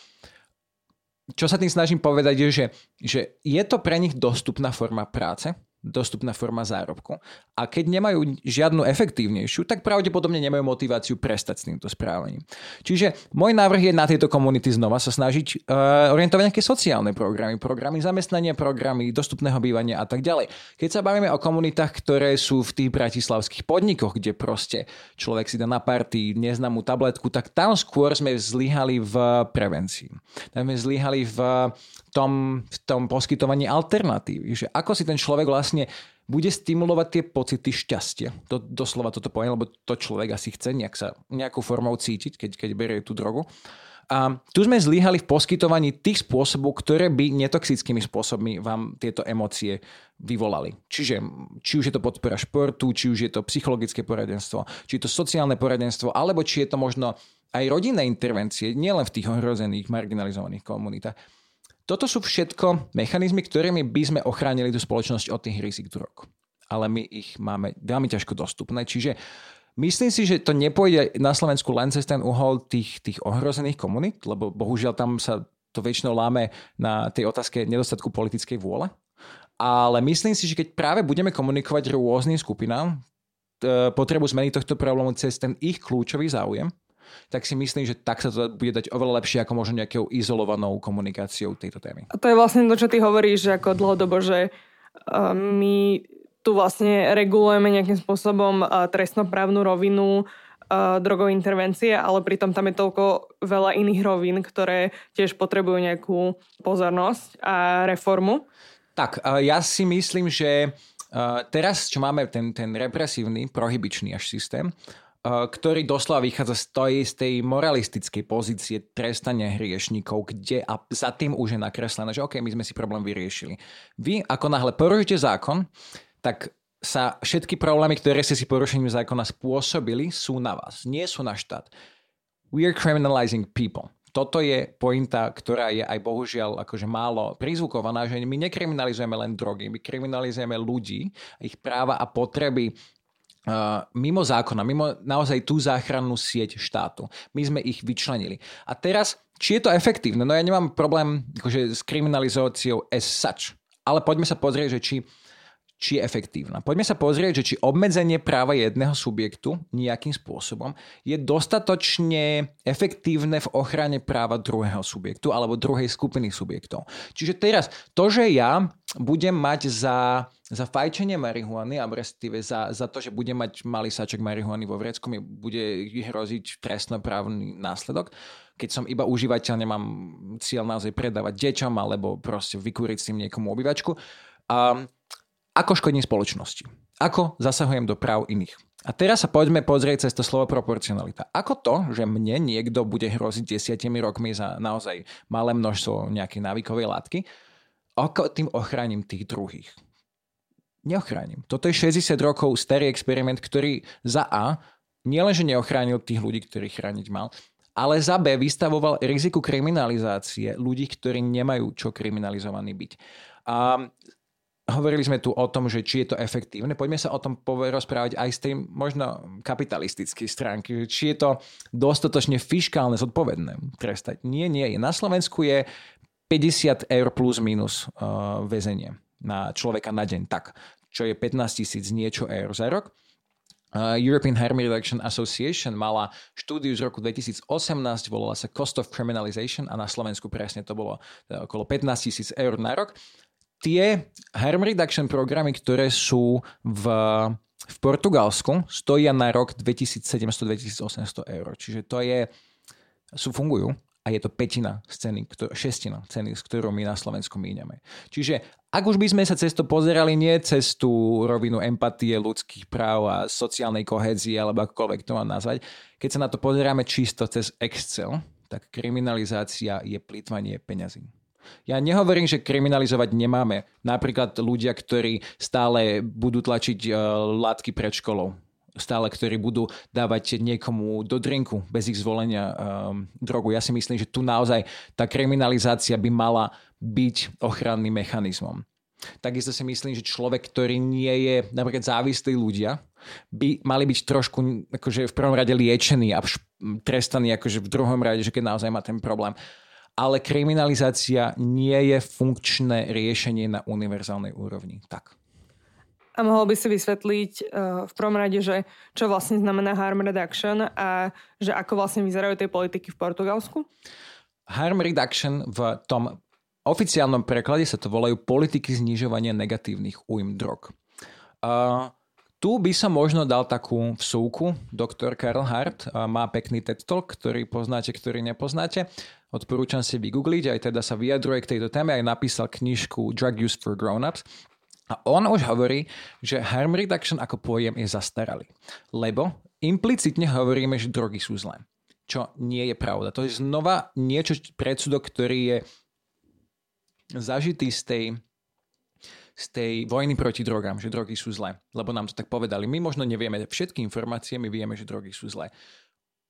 čo sa tým snažím povedať je, že, že je to pre nich dostupná forma práce, dostupná forma zárobku. A keď nemajú žiadnu efektívnejšiu, tak pravdepodobne nemajú motiváciu prestať s týmto správaním. Čiže môj návrh je na tieto komunity znova sa snažiť uh, orientovať nejaké sociálne programy, programy zamestnania, programy dostupného bývania a tak ďalej. Keď sa bavíme o komunitách, ktoré sú v tých bratislavských podnikoch, kde proste človek si dá na party neznámú tabletku, tak tam skôr sme zlyhali v prevencii. Tam sme zlyhali v tom, v tom poskytovaní alternatívy. Že ako si ten človek vlastne bude stimulovať tie pocity šťastia. To, doslova toto poviem, lebo to človek asi chce nejak sa nejakou formou cítiť, keď, keď berie tú drogu. A tu sme zlyhali v poskytovaní tých spôsobov, ktoré by netoxickými spôsobmi vám tieto emócie vyvolali. Čiže či už je to podpora športu, či už je to psychologické poradenstvo, či je to sociálne poradenstvo, alebo či je to možno aj rodinné intervencie, nielen v tých ohrozených, marginalizovaných komunitách. Toto sú všetko mechanizmy, ktorými by sme ochránili tú spoločnosť od tých rizik drog. Ale my ich máme veľmi ťažko dostupné, čiže myslím si, že to nepôjde na Slovensku len cez ten uhol tých, tých ohrozených komunít, lebo bohužiaľ tam sa to väčšinou láme na tej otázke nedostatku politickej vôle. Ale myslím si, že keď práve budeme komunikovať rôznym skupinám potrebu zmeny tohto problému cez ten ich kľúčový záujem, tak si myslím, že tak sa to bude dať oveľa lepšie ako možno nejakou izolovanou komunikáciou tejto témy. A to je vlastne to, čo ty hovoríš, že ako dlhodobo, že my tu vlastne regulujeme nejakým spôsobom trestnoprávnu rovinu drogové intervencie, ale pritom tam je toľko veľa iných rovín, ktoré tiež potrebujú nejakú pozornosť a reformu. Tak, ja si myslím, že teraz, čo máme ten, ten represívny, prohybičný až systém, ktorý doslova vychádza z tej, z tej moralistickej pozície trestania hriešnikov, kde a za tým už je nakreslené, že OK, my sme si problém vyriešili. Vy, ako náhle porušíte zákon, tak sa všetky problémy, ktoré ste si porušením zákona spôsobili, sú na vás, nie sú na štát. We are criminalizing people. toto je pointa, ktorá je aj bohužiaľ akože málo prizvukovaná, že my nekriminalizujeme len drogy, my kriminalizujeme ľudí, ich práva a potreby Mimo zákona, mimo naozaj tú záchrannú sieť štátu. My sme ich vyčlenili. A teraz, či je to efektívne? No ja nemám problém akože, s kriminalizáciou as such, ale poďme sa pozrieť, že či či je efektívna. Poďme sa pozrieť, že či obmedzenie práva jedného subjektu nejakým spôsobom je dostatočne efektívne v ochrane práva druhého subjektu alebo druhej skupiny subjektov. Čiže teraz, to, že ja budem mať za, za fajčenie marihuany, a respektíve za, za to, že budem mať malý saček marihuany vo vrecku, mi bude hroziť trestnoprávny následok, keď som iba užívateľ, nemám cieľ naozaj predávať deťom alebo proste vykúriť s tým niekomu obývačku. Um, ako škodím spoločnosti. Ako zasahujem do práv iných. A teraz sa poďme pozrieť cez to slovo proporcionalita. Ako to, že mne niekto bude hroziť desiatimi rokmi za naozaj malé množstvo nejakej návykovej látky, ako tým ochránim tých druhých? Neochránim. Toto je 60 rokov starý experiment, ktorý za A nielenže neochránil tých ľudí, ktorých chrániť mal, ale za B vystavoval riziku kriminalizácie ľudí, ktorí nemajú čo kriminalizovaní byť. A Hovorili sme tu o tom, že či je to efektívne. Poďme sa o tom rozprávať aj z tej možno kapitalistickej stránky. Či je to dostatočne fiskálne zodpovedné trestať. Nie, nie. Na Slovensku je 50 eur plus minus uh, väzenie na človeka na deň. Tak, čo je 15 tisíc niečo eur za rok. Uh, European Harm Reduction Association mala štúdiu z roku 2018, volala sa Cost of Criminalization a na Slovensku presne to bolo uh, okolo 15 tisíc eur na rok tie harm reduction programy, ktoré sú v, v Portugalsku, stoja na rok 2700-2800 eur. Čiže to je, sú, fungujú a je to petina z ceny, šestina ceny, s ktorou my na Slovensku míňame. Čiže ak už by sme sa cez to pozerali nie cez tú rovinu empatie, ľudských práv a sociálnej kohézie, alebo akokoľvek to mám nazvať, keď sa na to pozeráme čisto cez Excel, tak kriminalizácia je plýtvanie peňazí. Ja nehovorím, že kriminalizovať nemáme. Napríklad ľudia, ktorí stále budú tlačiť uh, látky pred školou. Stále, ktorí budú dávať niekomu do drinku bez ich zvolenia um, drogu. Ja si myslím, že tu naozaj tá kriminalizácia by mala byť ochranným mechanizmom. Takisto si myslím, že človek, ktorý nie je napríklad závislí ľudia, by mali byť trošku akože v prvom rade liečení a trestaní akože v druhom rade, že keď naozaj má ten problém ale kriminalizácia nie je funkčné riešenie na univerzálnej úrovni. Tak. A mohol by si vysvetliť uh, v prvom rade, že čo vlastne znamená harm reduction a že ako vlastne vyzerajú tie politiky v Portugalsku? Harm reduction v tom oficiálnom preklade sa to volajú politiky znižovania negatívnych újm drog. Uh, tu by som možno dal takú vsúku. Doktor Karl Hart má pekný TED Talk, ktorý poznáte, ktorý nepoznáte. Odporúčam si vygoogliť, aj teda sa vyjadruje k tejto téme, aj napísal knižku Drug Use for Grown-ups. A on už hovorí, že harm reduction ako pojem je zastaralý. Lebo implicitne hovoríme, že drogy sú zlé. Čo nie je pravda. To je znova niečo, predsudok, ktorý je zažitý z tej z tej vojny proti drogám, že drogy sú zlé, lebo nám to tak povedali. My možno nevieme všetky informácie, my vieme, že drogy sú zlé.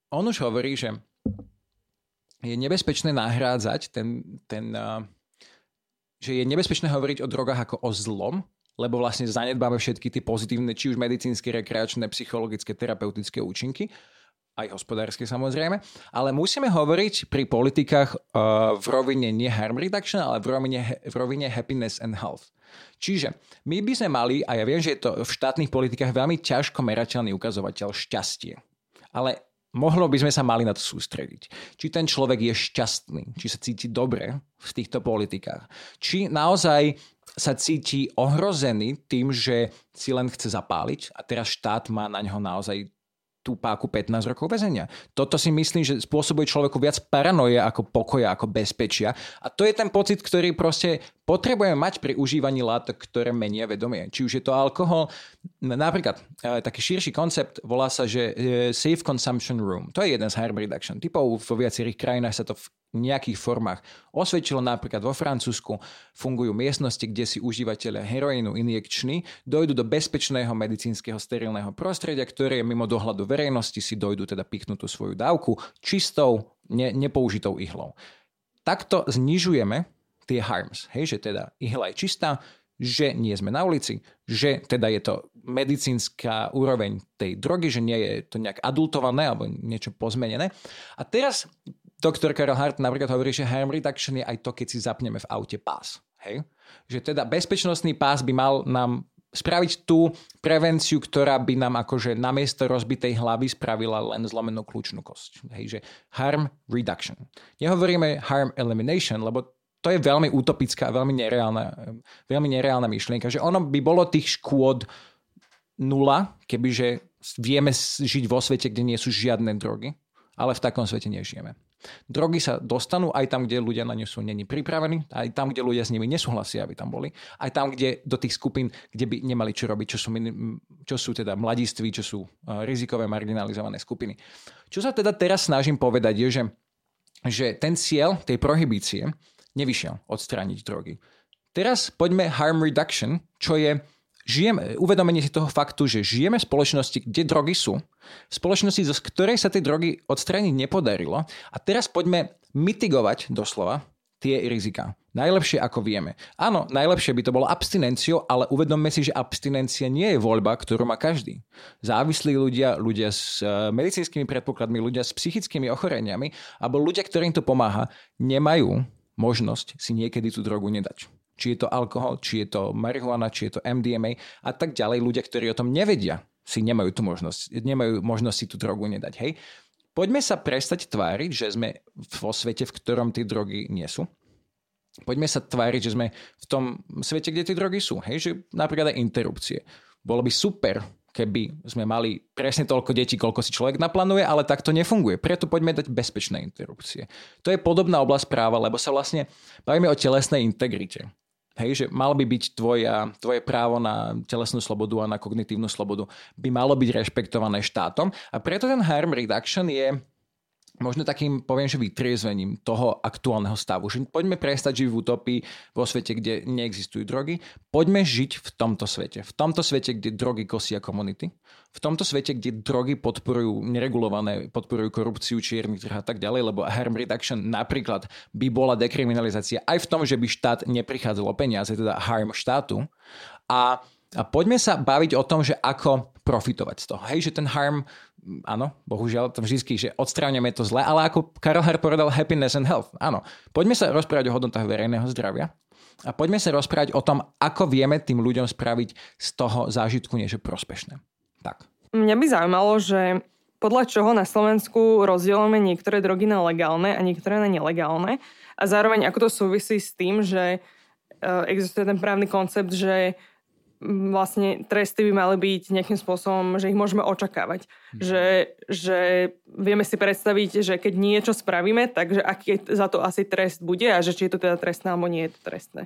On už hovorí, že je nebezpečné nahrádzať ten, ten že je nebezpečné hovoriť o drogách ako o zlom, lebo vlastne zanedbáme všetky tie pozitívne, či už medicínske, rekreačné, psychologické, terapeutické účinky aj hospodárske samozrejme, ale musíme hovoriť pri politikách uh, v rovine nie harm reduction, ale v rovine, v rovine happiness and health. Čiže my by sme mali, a ja viem, že je to v štátnych politikách veľmi ťažko merateľný ukazovateľ šťastie, ale mohlo by sme sa mali na to sústrediť. Či ten človek je šťastný, či sa cíti dobre v týchto politikách, či naozaj sa cíti ohrozený tým, že si len chce zapáliť a teraz štát má na ňo naozaj tú páku 15 rokov väzenia. Toto si myslím, že spôsobuje človeku viac paranoje ako pokoja, ako bezpečia. A to je ten pocit, ktorý proste potrebujeme mať pri užívaní látok, ktoré menia vedomie. Či už je to alkohol, napríklad e, taký širší koncept volá sa, že e, Safe Consumption Room. To je jeden z harm reduction typov. Vo viacerých krajinách sa to v nejakých formách osvedčilo. Napríklad vo Francúzsku fungujú miestnosti, kde si užívateľe heroínu injekční dojdu do bezpečného medicínskeho sterilného prostredia, ktoré mimo dohľadu verejnosti, si dojdu teda pichnutú svoju dávku čistou, ne, nepoužitou ihlou. Takto znižujeme tie harms, hej, že teda ihla je čistá, že nie sme na ulici, že teda je to medicínska úroveň tej drogy, že nie je to nejak adultované alebo niečo pozmenené. A teraz doktor Karel Hart napríklad hovorí, že harm reduction je aj to, keď si zapneme v aute pás. Hej? Že teda bezpečnostný pás by mal nám spraviť tú prevenciu, ktorá by nám akože namiesto rozbitej hlavy spravila len zlomenú kľúčnú kosť. Hej, že harm reduction. Nehovoríme harm elimination, lebo to je veľmi utopická, veľmi nereálna, veľmi nereálna myšlienka, že ono by bolo tých škôd nula, kebyže vieme žiť vo svete, kde nie sú žiadne drogy, ale v takom svete nežijeme. Drogy sa dostanú aj tam, kde ľudia na ňu sú není pripravení, aj tam, kde ľudia s nimi nesúhlasia, aby tam boli, aj tam, kde do tých skupín, kde by nemali čo robiť, čo sú, čo sú teda mladiství, čo sú rizikové marginalizované skupiny. Čo sa teda teraz snažím povedať je, že, že ten cieľ tej prohibície nevyšiel odstrániť drogy. Teraz poďme harm reduction, čo je žijeme, uvedomenie si toho faktu, že žijeme v spoločnosti, kde drogy sú, v spoločnosti, z ktorej sa tie drogy odstrániť nepodarilo a teraz poďme mitigovať doslova tie rizika. Najlepšie ako vieme. Áno, najlepšie by to bolo abstinenciou, ale uvedomme si, že abstinencia nie je voľba, ktorú má každý. Závislí ľudia, ľudia s e, medicínskymi predpokladmi, ľudia s psychickými ochoreniami alebo ľudia, ktorým to pomáha, nemajú možnosť si niekedy tú drogu nedať. Či je to alkohol, či je to marihuana, či je to MDMA a tak ďalej. Ľudia, ktorí o tom nevedia, si nemajú tú možnosť, nemajú možnosť si tú drogu nedať. Hej? Poďme sa prestať tváriť, že sme vo svete, v ktorom tie drogy nie sú. Poďme sa tváriť, že sme v tom svete, kde tie drogy sú. Hej? Že napríklad aj interrupcie. Bolo by super, keby sme mali presne toľko detí, koľko si človek naplánuje, ale tak to nefunguje. Preto poďme dať bezpečné interrupcie. To je podobná oblasť práva, lebo sa vlastne bavíme o telesnej integrite. Hej, že malo by byť tvoja, tvoje právo na telesnú slobodu a na kognitívnu slobodu by malo byť rešpektované štátom. A preto ten harm reduction je možno takým, poviem, že vytriezvením toho aktuálneho stavu. Že poďme prestať žiť v utopii vo svete, kde neexistujú drogy. Poďme žiť v tomto svete. V tomto svete, kde drogy kosia komunity. V tomto svete, kde drogy podporujú neregulované, podporujú korupciu, čierny trh a tak ďalej, lebo harm reduction napríklad by bola dekriminalizácia aj v tom, že by štát neprichádzalo peniaze, teda harm štátu. A a poďme sa baviť o tom, že ako profitovať z toho. Hej, že ten harm, áno, bohužiaľ, to vždy, že odstráneme to zle, ale ako Karel Har povedal, happiness and health. Áno, poďme sa rozprávať o hodnotách verejného zdravia a poďme sa rozprávať o tom, ako vieme tým ľuďom spraviť z toho zážitku niečo prospešné. Tak. Mňa by zaujímalo, že podľa čoho na Slovensku rozdielame niektoré drogy na legálne a niektoré na nelegálne a zároveň ako to súvisí s tým, že eh, existuje ten právny koncept, že vlastne tresty by mali byť nejakým spôsobom, že ich môžeme očakávať. Mm. Že, že vieme si predstaviť, že keď niečo spravíme, takže aký za to asi trest bude a že či je to teda trestné alebo nie je to trestné.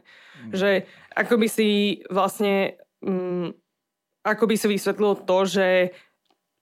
Mm. Že ako by si vlastne um, ako by si vysvetlil to, že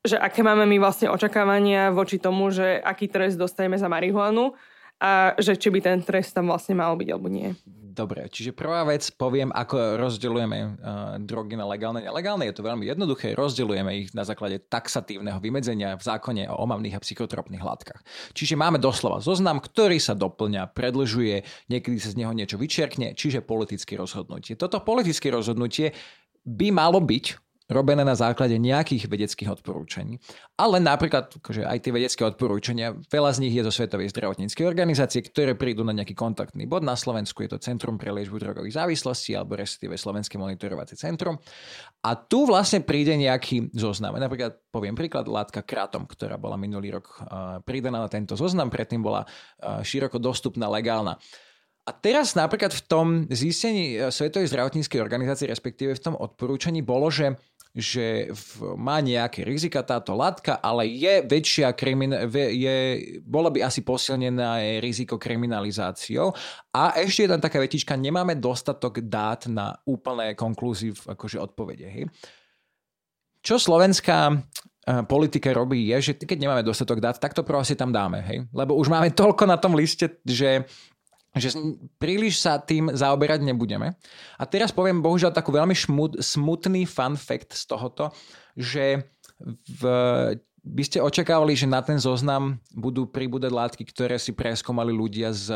že aké máme my vlastne očakávania voči tomu, že aký trest dostaneme za marihuanu a že či by ten trest tam vlastne mal byť alebo nie. Dobre, čiže prvá vec, poviem, ako rozdeľujeme uh, drogy na legálne a nelegálne. Je to veľmi jednoduché. Rozdeľujeme ich na základe taxatívneho vymedzenia v zákone o omamných a psychotropných látkach. Čiže máme doslova zoznam, ktorý sa doplňa, predlžuje, niekedy sa z neho niečo vyčerkne, čiže politické rozhodnutie. Toto politické rozhodnutie by malo byť robené na základe nejakých vedeckých odporúčaní. Ale napríklad akože aj tie vedecké odporúčania, veľa z nich je zo Svetovej zdravotníckej organizácie, ktoré prídu na nejaký kontaktný bod. Na Slovensku je to Centrum pre liečbu drogových závislostí alebo respektíve Slovenské monitorovacie centrum. A tu vlastne príde nejaký zoznam. Napríklad poviem príklad látka Kratom, ktorá bola minulý rok pridaná na tento zoznam, predtým bola široko dostupná, legálna. A teraz napríklad v tom zistení Svetovej zdravotníckej organizácie, respektíve v tom odporúčaní bolo, že že v, má nejaké rizika táto látka, ale je väčšia krimin, je, bolo by asi posilnené riziko kriminalizáciou. A ešte je tam taká vetička, nemáme dostatok dát na úplné konkluzív akože odpovede. Hej. Čo slovenská politika robí, je, že keď nemáme dostatok dát, tak to proste tam dáme. Hej? Lebo už máme toľko na tom liste, že že príliš sa tým zaoberať nebudeme. A teraz poviem bohužiaľ takú veľmi šmut, smutný fun fact z tohoto, že v, by ste očakávali, že na ten zoznam budú pribúdať látky, ktoré si preskomali ľudia s,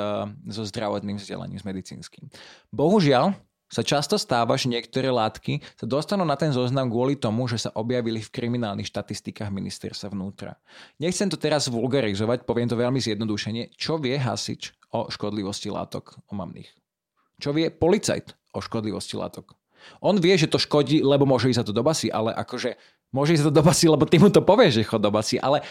so zdravotným vzdelaním, s medicínskym. Bohužiaľ, sa často stáva, že niektoré látky sa dostanú na ten zoznam kvôli tomu, že sa objavili v kriminálnych štatistikách ministerstva vnútra. Nechcem to teraz vulgarizovať, poviem to veľmi zjednodušene. Čo vie hasič o škodlivosti látok omamných? Čo vie policajt o škodlivosti látok? On vie, že to škodí, lebo môže ísť za to do basy, ale akože môže ísť za to do basy, lebo ty mu to povie, že chod do basy, ale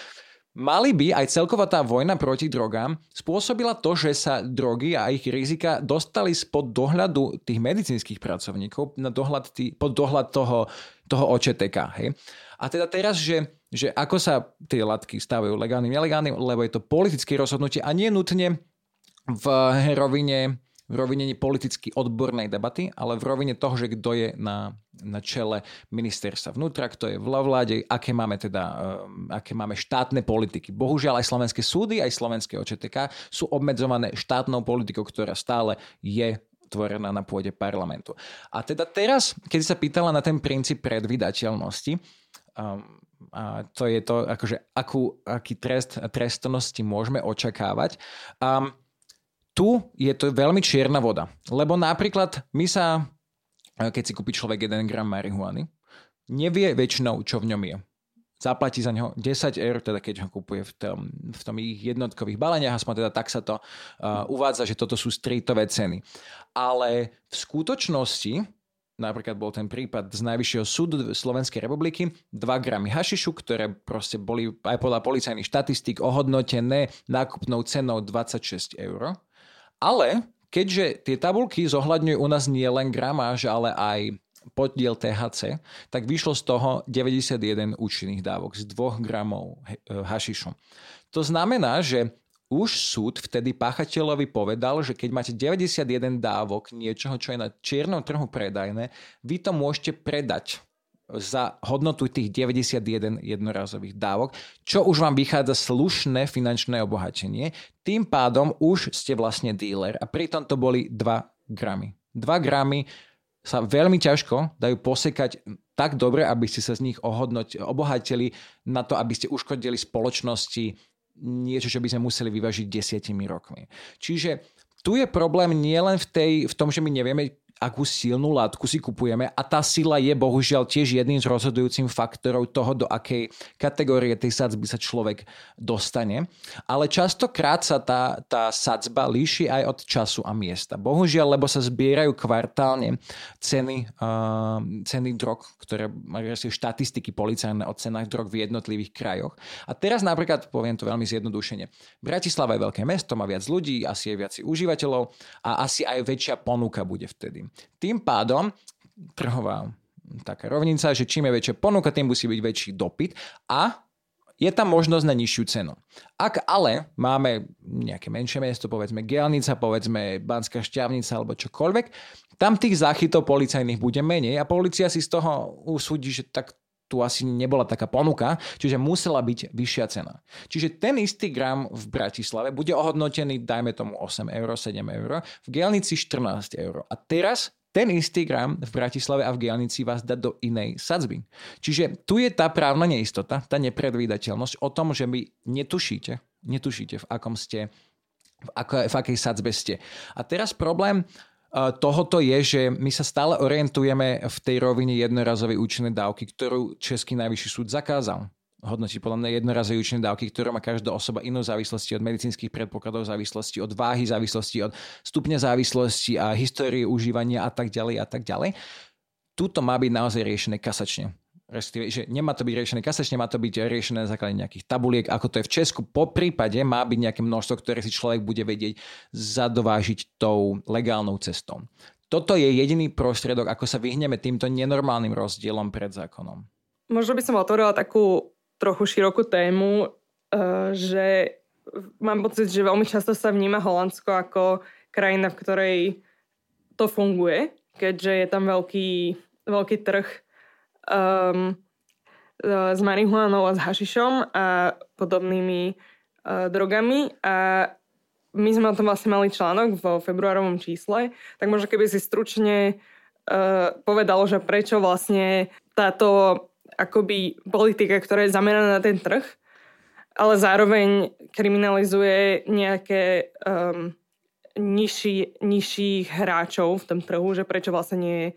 Mali by aj celková tá vojna proti drogám spôsobila to, že sa drogy a ich rizika dostali spod dohľadu tých medicínskych pracovníkov na dohľad tý, pod dohľad toho, toho OČTK. Hej? A teda teraz, že, že ako sa tie látky stávajú legálnym, nelegálnym, lebo je to politické rozhodnutie a nie nutne v rovine v rovine politicky odbornej debaty, ale v rovine toho, že kto je na, na čele ministerstva vnútra, kto je v vláde, aké máme teda, uh, aké máme štátne politiky. Bohužiaľ aj slovenské súdy, aj slovenské OČTK sú obmedzované štátnou politikou, ktorá stále je tvorená na pôde parlamentu. A teda teraz, keď sa pýtala na ten princíp predvydateľnosti, um, a to je to, akože akú, aký trest trestnosti môžeme očakávať. Um, tu je to veľmi čierna voda. Lebo napríklad my sa, keď si kúpi človek 1 gram marihuany, nevie väčšinou, čo v ňom je. Zaplatí za neho 10 eur, teda keď ho kúpuje v tom, v tom ich jednotkových baleniach, aspoň teda tak sa to uh, uvádza, že toto sú streetové ceny. Ale v skutočnosti, napríklad bol ten prípad z Najvyššieho súdu Slovenskej republiky, 2 gramy hašišu, ktoré proste boli aj podľa policajných štatistík ohodnotené nákupnou cenou 26 eur ale keďže tie tabulky zohľadňujú u nás nie len gramáž, ale aj podiel THC, tak vyšlo z toho 91 účinných dávok z 2 gramov e, hašišu. To znamená, že už súd vtedy páchateľovi povedal, že keď máte 91 dávok niečoho, čo je na čiernom trhu predajné, vy to môžete predať za hodnotu tých 91 jednorazových dávok, čo už vám vychádza slušné finančné obohatenie. Tým pádom už ste vlastne dealer a pritom to boli 2 gramy. 2 gramy sa veľmi ťažko dajú posekať tak dobre, aby ste sa z nich ohodnoť, obohatili na to, aby ste uškodili spoločnosti niečo, čo by sme museli vyvažiť desiatimi rokmi. Čiže tu je problém nielen v, tej, v tom, že my nevieme, akú silnú látku si kupujeme a tá sila je bohužiaľ tiež jedným z rozhodujúcim faktorov toho, do akej kategórie tej sadzby sa človek dostane. Ale častokrát sa tá, tá sadzba líši aj od času a miesta. Bohužiaľ, lebo sa zbierajú kvartálne ceny, uh, ceny drog, ktoré majú štatistiky policajné o cenách drog v jednotlivých krajoch. A teraz napríklad, poviem to veľmi zjednodušene, Bratislava je veľké mesto, má viac ľudí, asi je viac užívateľov a asi aj väčšia ponuka bude vtedy. Tým pádom trhová taká rovnica, že čím je väčšia ponuka, tým musí byť väčší dopyt a je tam možnosť na nižšiu cenu. Ak ale máme nejaké menšie mesto, povedzme Gelnica, povedzme Banská šťavnica alebo čokoľvek, tam tých záchytov policajných bude menej a policia si z toho usúdi, že tak tu asi nebola taká ponuka, čiže musela byť vyššia cena. Čiže ten istý gram v Bratislave bude ohodnotený, dajme tomu 8 eur, 7 eur, v Gelnici 14 eur. A teraz ten istý gram v Bratislave a v Gelnici vás dá do inej sadzby. Čiže tu je tá právna neistota, tá nepredvídateľnosť o tom, že vy netušíte, netušíte v akom ste, v, ako, v akej sadzbe ste. A teraz problém tohoto je, že my sa stále orientujeme v tej rovine jednorazovej účinnej dávky, ktorú Český najvyšší súd zakázal hodnotí podľa mňa jednorazové účinné dávky, ktoré má každá osoba inú závislosti od medicínskych predpokladov, závislosti od váhy, závislosti od stupňa závislosti a histórie užívania a tak ďalej a tak ďalej. Tuto má byť naozaj riešené kasačne respektíve, že nemá to byť riešené kasačne, má to byť riešené na základe nejakých tabuliek, ako to je v Česku. Po prípade má byť nejaké množstvo, ktoré si človek bude vedieť zadovážiť tou legálnou cestou. Toto je jediný prostriedok, ako sa vyhneme týmto nenormálnym rozdielom pred zákonom. Možno by som otvorila takú trochu širokú tému, eh, že mám pocit, že veľmi často sa vníma Holandsko ako krajina, v ktorej to funguje, keďže je tam veľký, veľký trh Um, s marihuanou a s hašišom a podobnými uh, drogami. A my sme o tom vlastne mali článok vo februárovom čísle, tak možno keby si stručne uh, povedal, že prečo vlastne táto akoby politika, ktorá je zameraná na ten trh, ale zároveň kriminalizuje nejaké um, nižší, nižších hráčov v tom trhu, že prečo vlastne nie je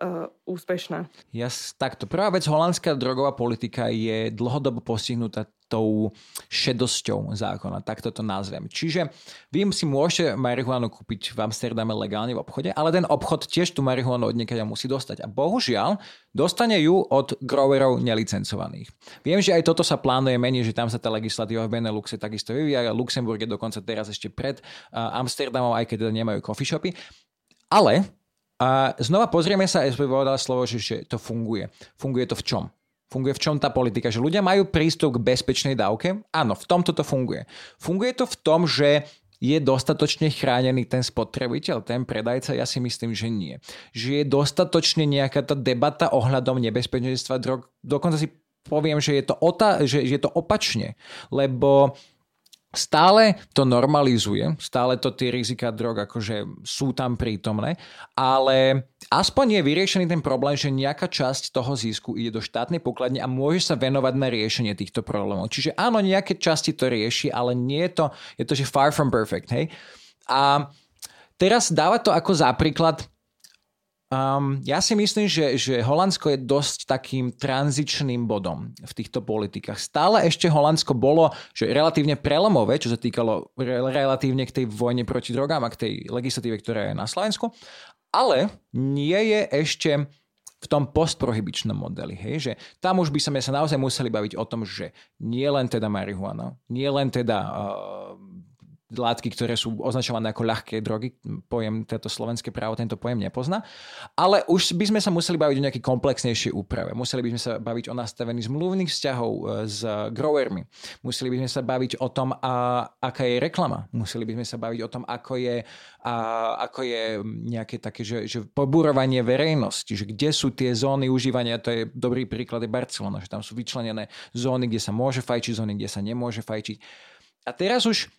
uh, úspešná. Jas, takto. Prvá vec, holandská drogová politika je dlhodobo postihnutá tou šedosťou zákona, tak to nazvem. Čiže vy si môžete marihuanu kúpiť v Amsterdame legálne v obchode, ale ten obchod tiež tú marihuanu od niekaďa musí dostať. A bohužiaľ, dostane ju od growerov nelicencovaných. Viem, že aj toto sa plánuje meniť, že tam sa tá legislatíva v Beneluxe takisto vyvíja. Luxemburg je dokonca teraz ešte pred Amsterdamom, aj keď teda nemajú coffee shopy. Ale a znova pozrieme sa, ja povedal slovo, že, že to funguje. Funguje to v čom? Funguje v čom tá politika? Že ľudia majú prístup k bezpečnej dávke? Áno, v tomto to funguje. Funguje to v tom, že je dostatočne chránený ten spotrebiteľ, ten predajca? Ja si myslím, že nie. Že je dostatočne nejaká tá debata ohľadom nebezpečenstva drog. Dokonca si poviem, že je to, ota- že je to opačne, lebo Stále to normalizuje, stále to tie rizika drog akože sú tam prítomné, ale aspoň je vyriešený ten problém, že nejaká časť toho zisku ide do štátnej pokladne a môže sa venovať na riešenie týchto problémov. Čiže áno, nejaké časti to rieši, ale nie je to, je to, že far from perfect, hej. A teraz dáva to ako za príklad Um, ja si myslím, že, že Holandsko je dosť takým tranzičným bodom v týchto politikách. Stále ešte Holandsko bolo že relatívne prelomové, čo sa týkalo re, relatívne k tej vojne proti drogám a k tej legislatíve, ktorá je na Slovensku, ale nie je ešte v tom postprohybičnom modeli. Hej? Že tam už by sme sa naozaj museli baviť o tom, že nie len teda marihuana, nie len teda uh, látky, ktoré sú označované ako ľahké drogy. Pojem, toto slovenské právo tento pojem nepozná. Ale už by sme sa museli baviť o nejakej komplexnejšej úprave. Museli by sme sa baviť o nastavení zmluvných vzťahov e, s growermi. Museli by sme sa baviť o tom, a, aká je reklama. Museli by sme sa baviť o tom, ako je, a, ako je nejaké také, že, že poburovanie verejnosti, že kde sú tie zóny užívania. To je dobrý príklad je Barcelona, že tam sú vyčlenené zóny, kde sa môže fajčiť, zóny, kde sa nemôže fajčiť. A teraz už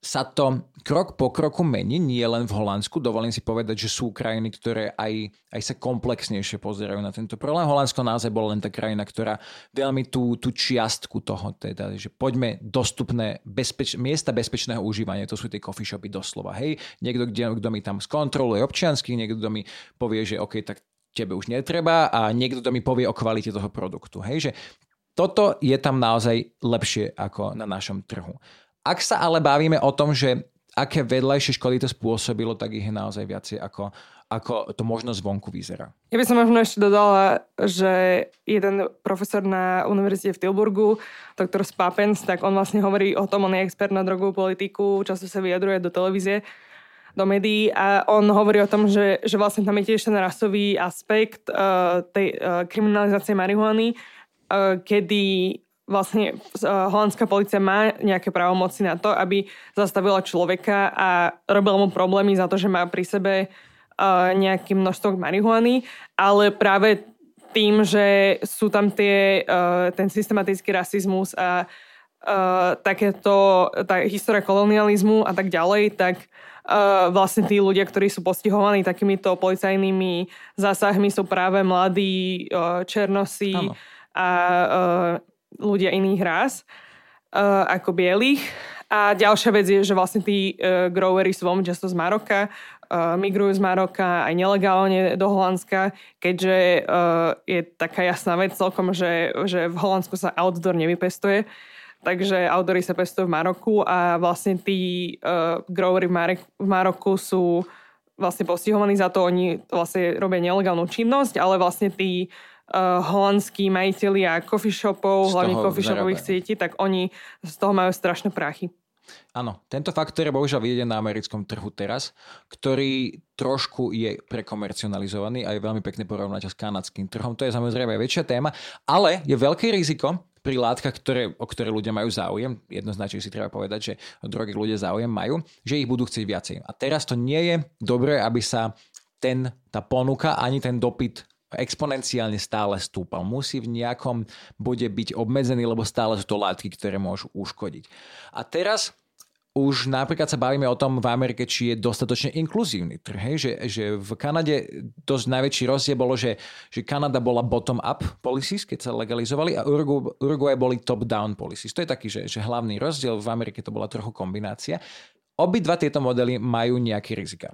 sa to krok po kroku mení, nie len v Holandsku. Dovolím si povedať, že sú krajiny, ktoré aj, aj sa komplexnejšie pozerajú na tento problém. Holandsko naozaj bola len tá krajina, ktorá veľmi tú, tú čiastku toho, teda, že poďme dostupné bezpeč, miesta bezpečného užívania, to sú tie coffee shopy doslova. Hej, niekto, kto mi tam skontroluje občiansky, niekto, kto mi povie, že OK, tak tebe už netreba a niekto, kto mi povie o kvalite toho produktu. Hej, že toto je tam naozaj lepšie ako na našom trhu. Ak sa ale bavíme o tom, že aké vedľajšie škody to spôsobilo, tak ich je naozaj viacej ako, ako to možno zvonku vyzerá. Ja by som možno ešte dodala, že jeden profesor na univerzite v Tilburgu, doktor Spapens, tak on vlastne hovorí o tom, on je expert na drogovú politiku, často sa vyjadruje do televízie, do médií a on hovorí o tom, že, že vlastne tam je tiež ten rasový aspekt uh, tej uh, kriminalizácie marihuany, uh, kedy vlastne uh, holandská policia má nejaké právomoci na to, aby zastavila človeka a robila mu problémy za to, že má pri sebe uh, nejaký množstvo marihuany, ale práve tým, že sú tam tie, uh, ten systematický rasizmus a takéto tá história kolonializmu a tak ďalej, tak vlastne tí ľudia, ktorí sú postihovaní takýmito policajnými zásahmi, sú práve mladí černosí Áno. a ľudia iných rás uh, ako bielých. A ďalšia vec je, že vlastne tí uh, growery sú veľmi často z Maroka, uh, migrujú z Maroka aj nelegálne do Holandska, keďže uh, je taká jasná vec celkom, že, že v Holandsku sa outdoor nevypestuje. Takže outdoory sa pestujú v Maroku a vlastne tí uh, growery v, Marek, v Maroku sú vlastne postihovaní za to, oni vlastne robia nelegálnu činnosť, ale vlastne tí uh, holandskí majiteľi a coffee shopov, hlavne coffee shopových sietí, tak oni z toho majú strašné prachy. Áno, tento faktor je bohužiaľ vidieť na americkom trhu teraz, ktorý trošku je prekomercionalizovaný a je veľmi pekne porovnať s kanadským trhom. To je samozrejme väčšia téma, ale je veľké riziko pri látkach, ktoré, o ktoré ľudia majú záujem, jednoznačne si treba povedať, že drogy ľudia záujem majú, že ich budú chcieť viacej. A teraz to nie je dobré, aby sa ten, tá ponuka ani ten dopyt exponenciálne stále stúpal. Musí v nejakom bode byť obmedzený, lebo stále sú to látky, ktoré môžu uškodiť. A teraz už napríklad sa bavíme o tom v Amerike, či je dostatočne inkluzívny trh. Hej? Že, že v Kanade dosť najväčší rozdiel bolo, že, že Kanada bola bottom-up policies, keď sa legalizovali a Uruguay boli top-down policies. To je taký, že, že hlavný rozdiel. V Amerike to bola trochu kombinácia. Obidva tieto modely majú nejaké rizika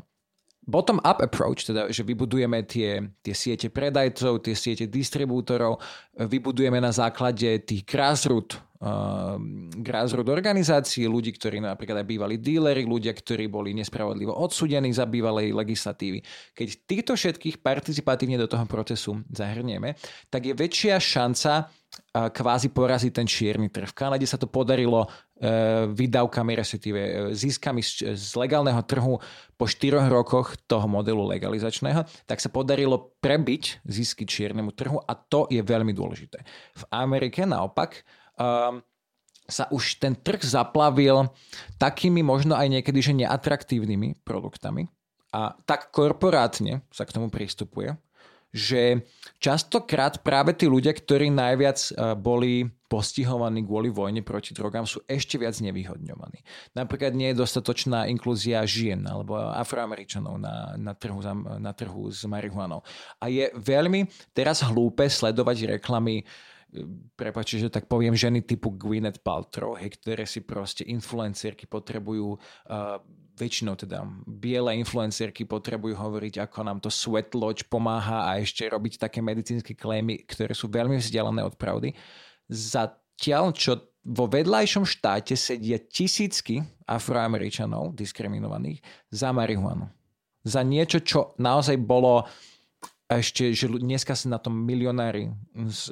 bottom-up approach, teda že vybudujeme tie, tie siete predajcov, tie siete distribútorov, vybudujeme na základe tých grassroot, uh, grassroot organizácií, ľudí, ktorí napríklad aj bývali díleri, ľudia, ktorí boli nespravodlivo odsudení za bývalej legislatívy. Keď týchto všetkých participatívne do toho procesu zahrnieme, tak je väčšia šanca kvázi poraziť ten čierny trh. V Kanade sa to podarilo e, výdavkami, respektíve e, získami z, z legálneho trhu po 4 rokoch toho modelu legalizačného, tak sa podarilo prebiť zisky čiernemu trhu a to je veľmi dôležité. V Amerike naopak sa už ten trh zaplavil takými možno aj niekedy že neatraktívnymi produktami a tak korporátne sa k tomu pristupuje, že častokrát práve tí ľudia, ktorí najviac e, boli postihovaní kvôli vojne proti drogám, sú ešte viac nevyhodňovaní. Napríklad nie je dostatočná inklúzia žien alebo afroameričanov na, na, trhu, na trhu s marihuanou. A je veľmi teraz hlúpe sledovať reklamy prepačte, že tak poviem, ženy typu Gwyneth Paltrow, hej, ktoré si proste influencerky potrebujú uh, väčšinou teda biele influencerky potrebujú hovoriť, ako nám to Sweat Lodge pomáha a ešte robiť také medicínske klémy, ktoré sú veľmi vzdialené od pravdy. Zatiaľ, čo vo vedľajšom štáte sedia tisícky afroameričanov diskriminovaných za marihuanu. Za niečo, čo naozaj bolo ešte, že dneska sa na tom milionári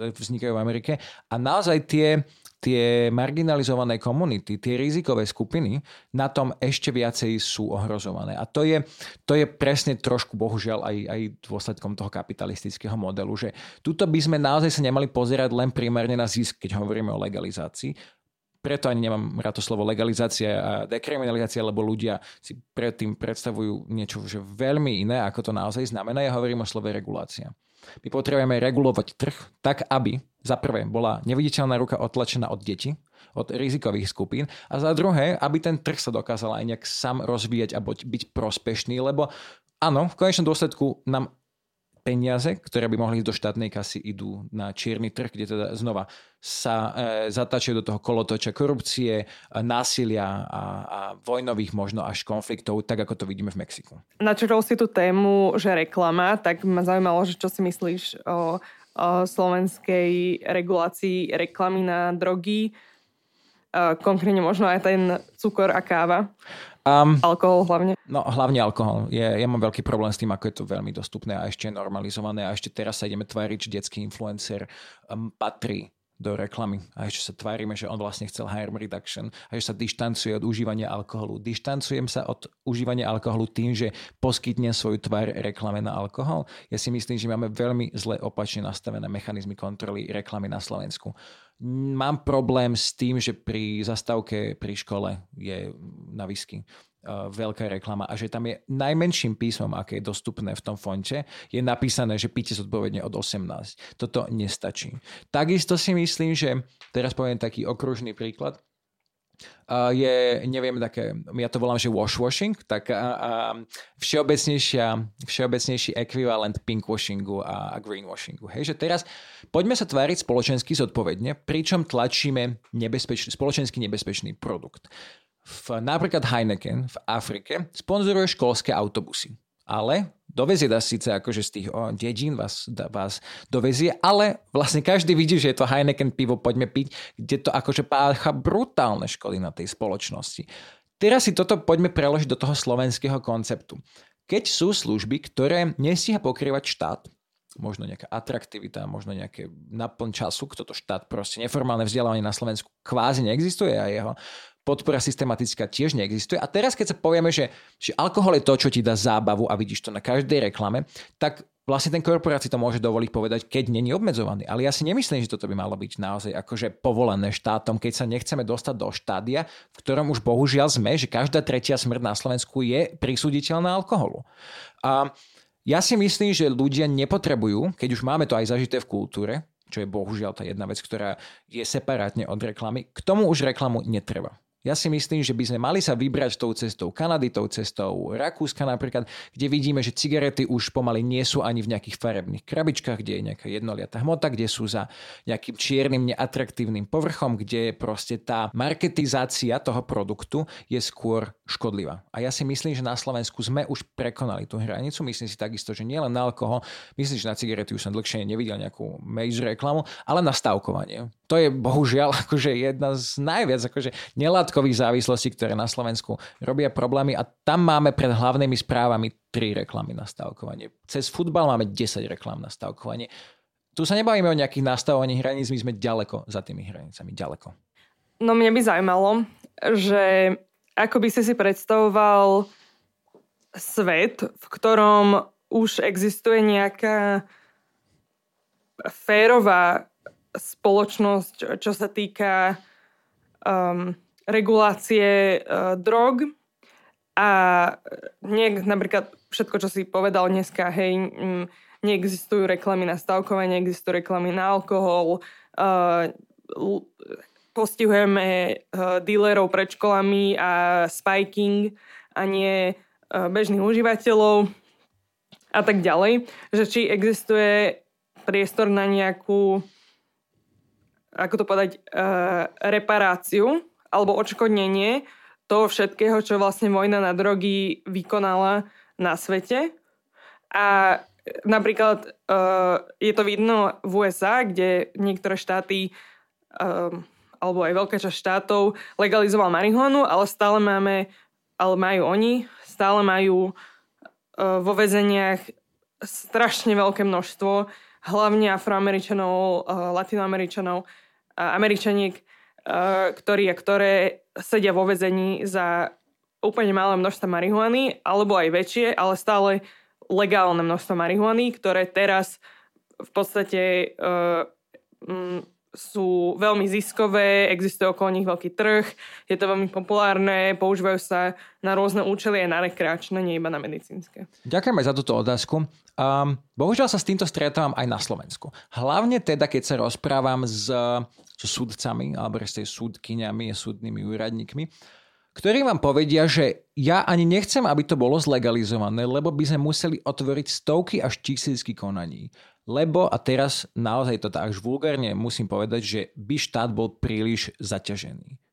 vznikajú v Amerike a naozaj tie tie marginalizované komunity, tie rizikové skupiny na tom ešte viacej sú ohrozované. A to je, to je presne trošku bohužiaľ aj, aj dôsledkom toho kapitalistického modelu, že tuto by sme naozaj sa nemali pozerať len primárne na zisk, keď hovoríme o legalizácii, preto ani nemám rád to slovo legalizácia a dekriminalizácia, lebo ľudia si predtým predstavujú niečo že veľmi iné, ako to naozaj znamená. Ja hovorím o slove regulácia. My potrebujeme regulovať trh tak, aby za prvé bola neviditeľná ruka otlačená od detí, od rizikových skupín a za druhé, aby ten trh sa dokázal aj nejak sám rozvíjať a byť prospešný, lebo áno, v konečnom dôsledku nám peniaze, ktoré by mohli ísť do štátnej kasy, idú na čierny trh, kde teda znova sa e, zatáčajú do toho kolotoča korupcie, násilia a, a vojnových možno až konfliktov, tak ako to vidíme v Mexiku. Načrol si tú tému, že reklama, tak ma zaujímalo, že čo si myslíš o, o slovenskej regulácii reklamy na drogy, konkrétne možno aj ten cukor a káva. Um, alkohol hlavne? No hlavne alkohol. Je, ja mám veľký problém s tým, ako je to veľmi dostupné a ešte normalizované a ešte teraz sa ideme tváriť, že detský influencer um, patrí do reklamy a ešte sa tvárime, že on vlastne chcel harm reduction a že sa dištancuje od užívania alkoholu. Dištancujem sa od užívania alkoholu tým, že poskytne svoju tvár reklame na alkohol. Ja si myslím, že máme veľmi zle opačne nastavené mechanizmy kontroly reklamy na Slovensku. Mám problém s tým, že pri zastávke pri škole je na whisky uh, veľká reklama a že tam je najmenším písmom, aké je dostupné v tom fonte, je napísané, že píte zodpovedne od 18. Toto nestačí. Takisto si myslím, že teraz poviem taký okružný príklad, je, neviem, také, ja to volám, že washwashing, tak uh, uh, všeobecnejšia, všeobecnejší ekvivalent pinkwashingu a, a greenwashingu. Hej, že teraz poďme sa tváriť spoločensky zodpovedne, pričom tlačíme nebezpečný, spoločensky nebezpečný produkt v, napríklad Heineken v Afrike sponzoruje školské autobusy. Ale dovezie nás síce akože z tých o, dedín vás, vás dovezie, ale vlastne každý vidí, že je to Heineken pivo, poďme piť, kde to akože pácha brutálne škody na tej spoločnosti. Teraz si toto poďme preložiť do toho slovenského konceptu. Keď sú služby, ktoré nestíha pokrývať štát, možno nejaká atraktivita, možno nejaké naplň času, kto to štát proste, neformálne vzdelávanie na Slovensku kvázi neexistuje a jeho podpora systematická tiež neexistuje. A teraz, keď sa povieme, že, že alkohol je to, čo ti dá zábavu a vidíš to na každej reklame, tak vlastne ten korporácii to môže dovoliť povedať, keď není obmedzovaný. Ale ja si nemyslím, že toto by malo byť naozaj akože povolené štátom, keď sa nechceme dostať do štádia, v ktorom už bohužiaľ sme, že každá tretia smrť na Slovensku je prisúditeľná alkoholu. A Ja si myslím, že ľudia nepotrebujú, keď už máme to aj zažité v kultúre, čo je bohužiaľ tá jedna vec, ktorá je separátne od reklamy, k tomu už reklamu netreba. Ja si myslím, že by sme mali sa vybrať tou cestou Kanady, tou cestou Rakúska napríklad, kde vidíme, že cigarety už pomaly nie sú ani v nejakých farebných krabičkách, kde je nejaká jednoliatá hmota, kde sú za nejakým čiernym, neatraktívnym povrchom, kde je proste tá marketizácia toho produktu je skôr škodlivá. A ja si myslím, že na Slovensku sme už prekonali tú hranicu. Myslím si takisto, že nielen na alkohol, myslím, že na cigarety už som dlhšie nevidel nejakú major reklamu, ale na stavkovanie. To je bohužiaľ akože jedna z najviac akože nelátkových závislostí, ktoré na Slovensku robia problémy a tam máme pred hlavnými správami tri reklamy na stavkovanie. Cez futbal máme 10 reklám na stavkovanie. Tu sa nebavíme o nejakých nastavovaní hraníc, my sme ďaleko za tými hranicami, ďaleko. No mne by zaujímalo, že ako by si si predstavoval svet, v ktorom už existuje nejaká férová spoločnosť, čo sa týka um, regulácie uh, drog a nie, napríklad všetko, čo si povedal dneska, hej, um, neexistujú reklamy na stavkovanie, neexistujú reklamy na alkohol, uh, postihujeme uh, dílerov pred školami a spiking a nie uh, bežných užívateľov a tak ďalej. Že či existuje priestor na nejakú, ako to povedať, uh, reparáciu alebo odškodnenie toho všetkého, čo vlastne vojna na drogy vykonala na svete. A napríklad uh, je to vidno v USA, kde niektoré štáty um, alebo aj veľká časť štátov legalizoval marihuanu, ale stále máme, ale majú oni, stále majú uh, vo väzeniach strašne veľké množstvo hlavne afroameričanov, latinoameričanov američaniek, ktorí a ktoré sedia vo väzení za úplne malé množstvo marihuany, alebo aj väčšie, ale stále legálne množstvo marihuany, ktoré teraz v podstate uh, sú veľmi ziskové, existuje okolo nich veľký trh, je to veľmi populárne, používajú sa na rôzne účely aj na rekreačné, nie iba na medicínske. Ďakujem aj za túto otázku. Um, bohužiaľ sa s týmto stretávam aj na Slovensku. Hlavne teda, keď sa rozprávam s, so súdcami, alebo s súdkyňami súdnymi úradníkmi, ktorí vám povedia, že ja ani nechcem, aby to bolo zlegalizované, lebo by sme museli otvoriť stovky až tisícky konaní. Lebo, a teraz naozaj to tak až vulgárne musím povedať, že by štát bol príliš zaťažený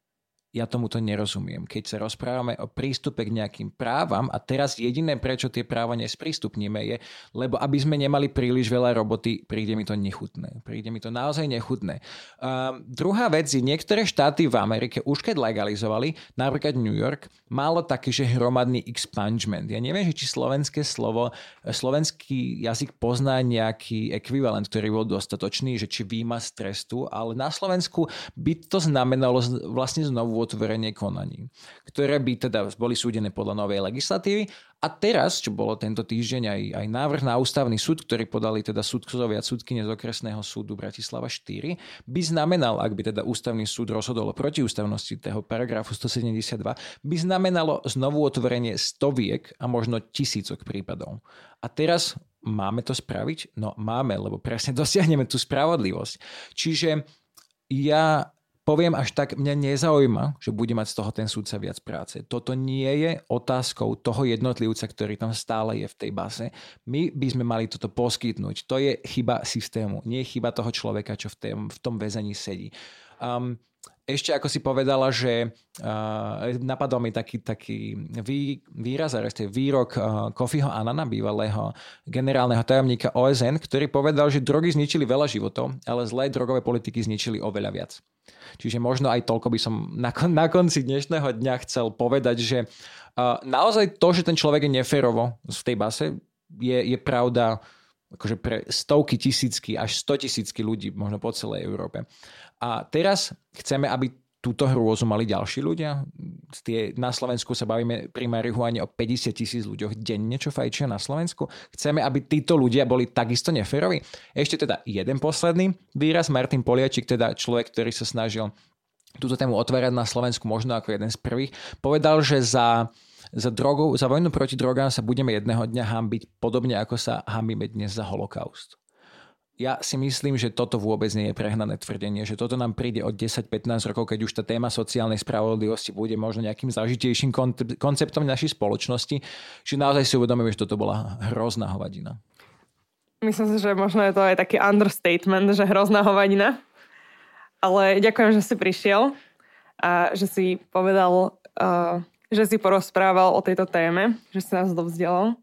ja tomuto nerozumiem. Keď sa rozprávame o prístupe k nejakým právam a teraz jediné, prečo tie práva nesprístupníme je, lebo aby sme nemali príliš veľa roboty, príde mi to nechutné. Príde mi to naozaj nechutné. Uh, druhá vec je, niektoré štáty v Amerike už keď legalizovali, napríklad New York, malo taký, že hromadný expungement. Ja neviem, či slovenské slovo, slovenský jazyk pozná nejaký ekvivalent, ktorý bol dostatočný, že či výma z trestu, ale na Slovensku by to znamenalo vlastne znovu otvorenie konaní, ktoré by teda boli súdené podľa novej legislatívy. A teraz, čo bolo tento týždeň aj, aj návrh na ústavný súd, ktorý podali teda súdcovia a súdkyne z okresného súdu Bratislava 4, by znamenal, ak by teda ústavný súd rozhodol o protiústavnosti toho paragrafu 172, by znamenalo znovu otvorenie stoviek a možno tisícok prípadov. A teraz máme to spraviť? No máme, lebo presne dosiahneme tú spravodlivosť. Čiže ja poviem až tak, mňa nezaujíma, že bude mať z toho ten súdca viac práce. Toto nie je otázkou toho jednotlivca, ktorý tam stále je v tej base. My by sme mali toto poskytnúť. To je chyba systému, nie je chyba toho človeka, čo v, tém, v tom väzení sedí. Um, ešte ako si povedala, že uh, napadol mi taký, taký vý, výraz, respektíve výrok uh, Kofiho Anana, bývalého generálneho tajomníka OSN, ktorý povedal, že drogy zničili veľa životov, ale zlé drogové politiky zničili oveľa viac. Čiže možno aj toľko by som na, na konci dnešného dňa chcel povedať, že uh, naozaj to, že ten človek je neférovo v tej base, je, je pravda akože pre stovky tisícky až sto tisícky ľudí, možno po celej Európe. A teraz chceme, aby túto hrôzu mali ďalší ľudia. Tie, na Slovensku sa bavíme pri marihuane o 50 tisíc ľuďoch denne, čo fajčia na Slovensku. Chceme, aby títo ľudia boli takisto neférovi. Ešte teda jeden posledný výraz. Martin Poliačik, teda človek, ktorý sa snažil túto tému otvárať na Slovensku možno ako jeden z prvých, povedal, že za za, drogou, za vojnu proti drogám sa budeme jedného dňa hambiť podobne ako sa hambíme dnes za holokaust. Ja si myslím, že toto vôbec nie je prehnané tvrdenie, že toto nám príde od 10-15 rokov, keď už tá téma sociálnej spravodlivosti bude možno nejakým zažitejším konceptom našej spoločnosti, že naozaj si uvedomíme, že toto bola hrozná hovadina. Myslím si, že možno je to aj taký understatement, že hrozná hovadina. Ale ďakujem, že si prišiel a že si povedal, uh, že si porozprával o tejto téme, že si nás dovzdelal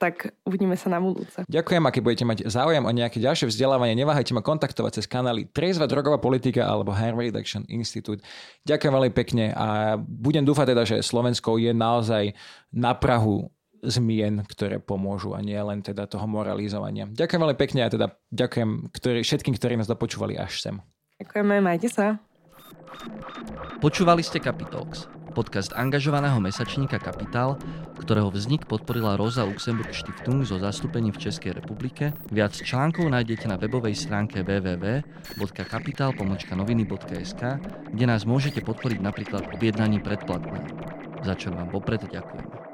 tak uvidíme sa na budúce. Ďakujem, ak budete mať záujem o nejaké ďalšie vzdelávanie, neváhajte ma kontaktovať cez kanály Triezva drogová politika alebo Harm Reduction Institute. Ďakujem veľmi pekne a budem dúfať teda, že Slovensko je naozaj na Prahu zmien, ktoré pomôžu a nie len teda toho moralizovania. Ďakujem veľmi pekne a teda ďakujem ktorý, všetkým, ktorí nás dopočúvali až sem. Ďakujeme, majte sa. Počúvali ste Capitalx, podcast angažovaného mesačníka Kapitál, ktorého vznik podporila Rosa Luxemburg Stiftung so zastúpením v Českej republike. Viac článkov nájdete na webovej stránke www.kapital.noviny.sk, kde nás môžete podporiť napríklad objednaním predplatného. Za čo vám vopred ďakujem.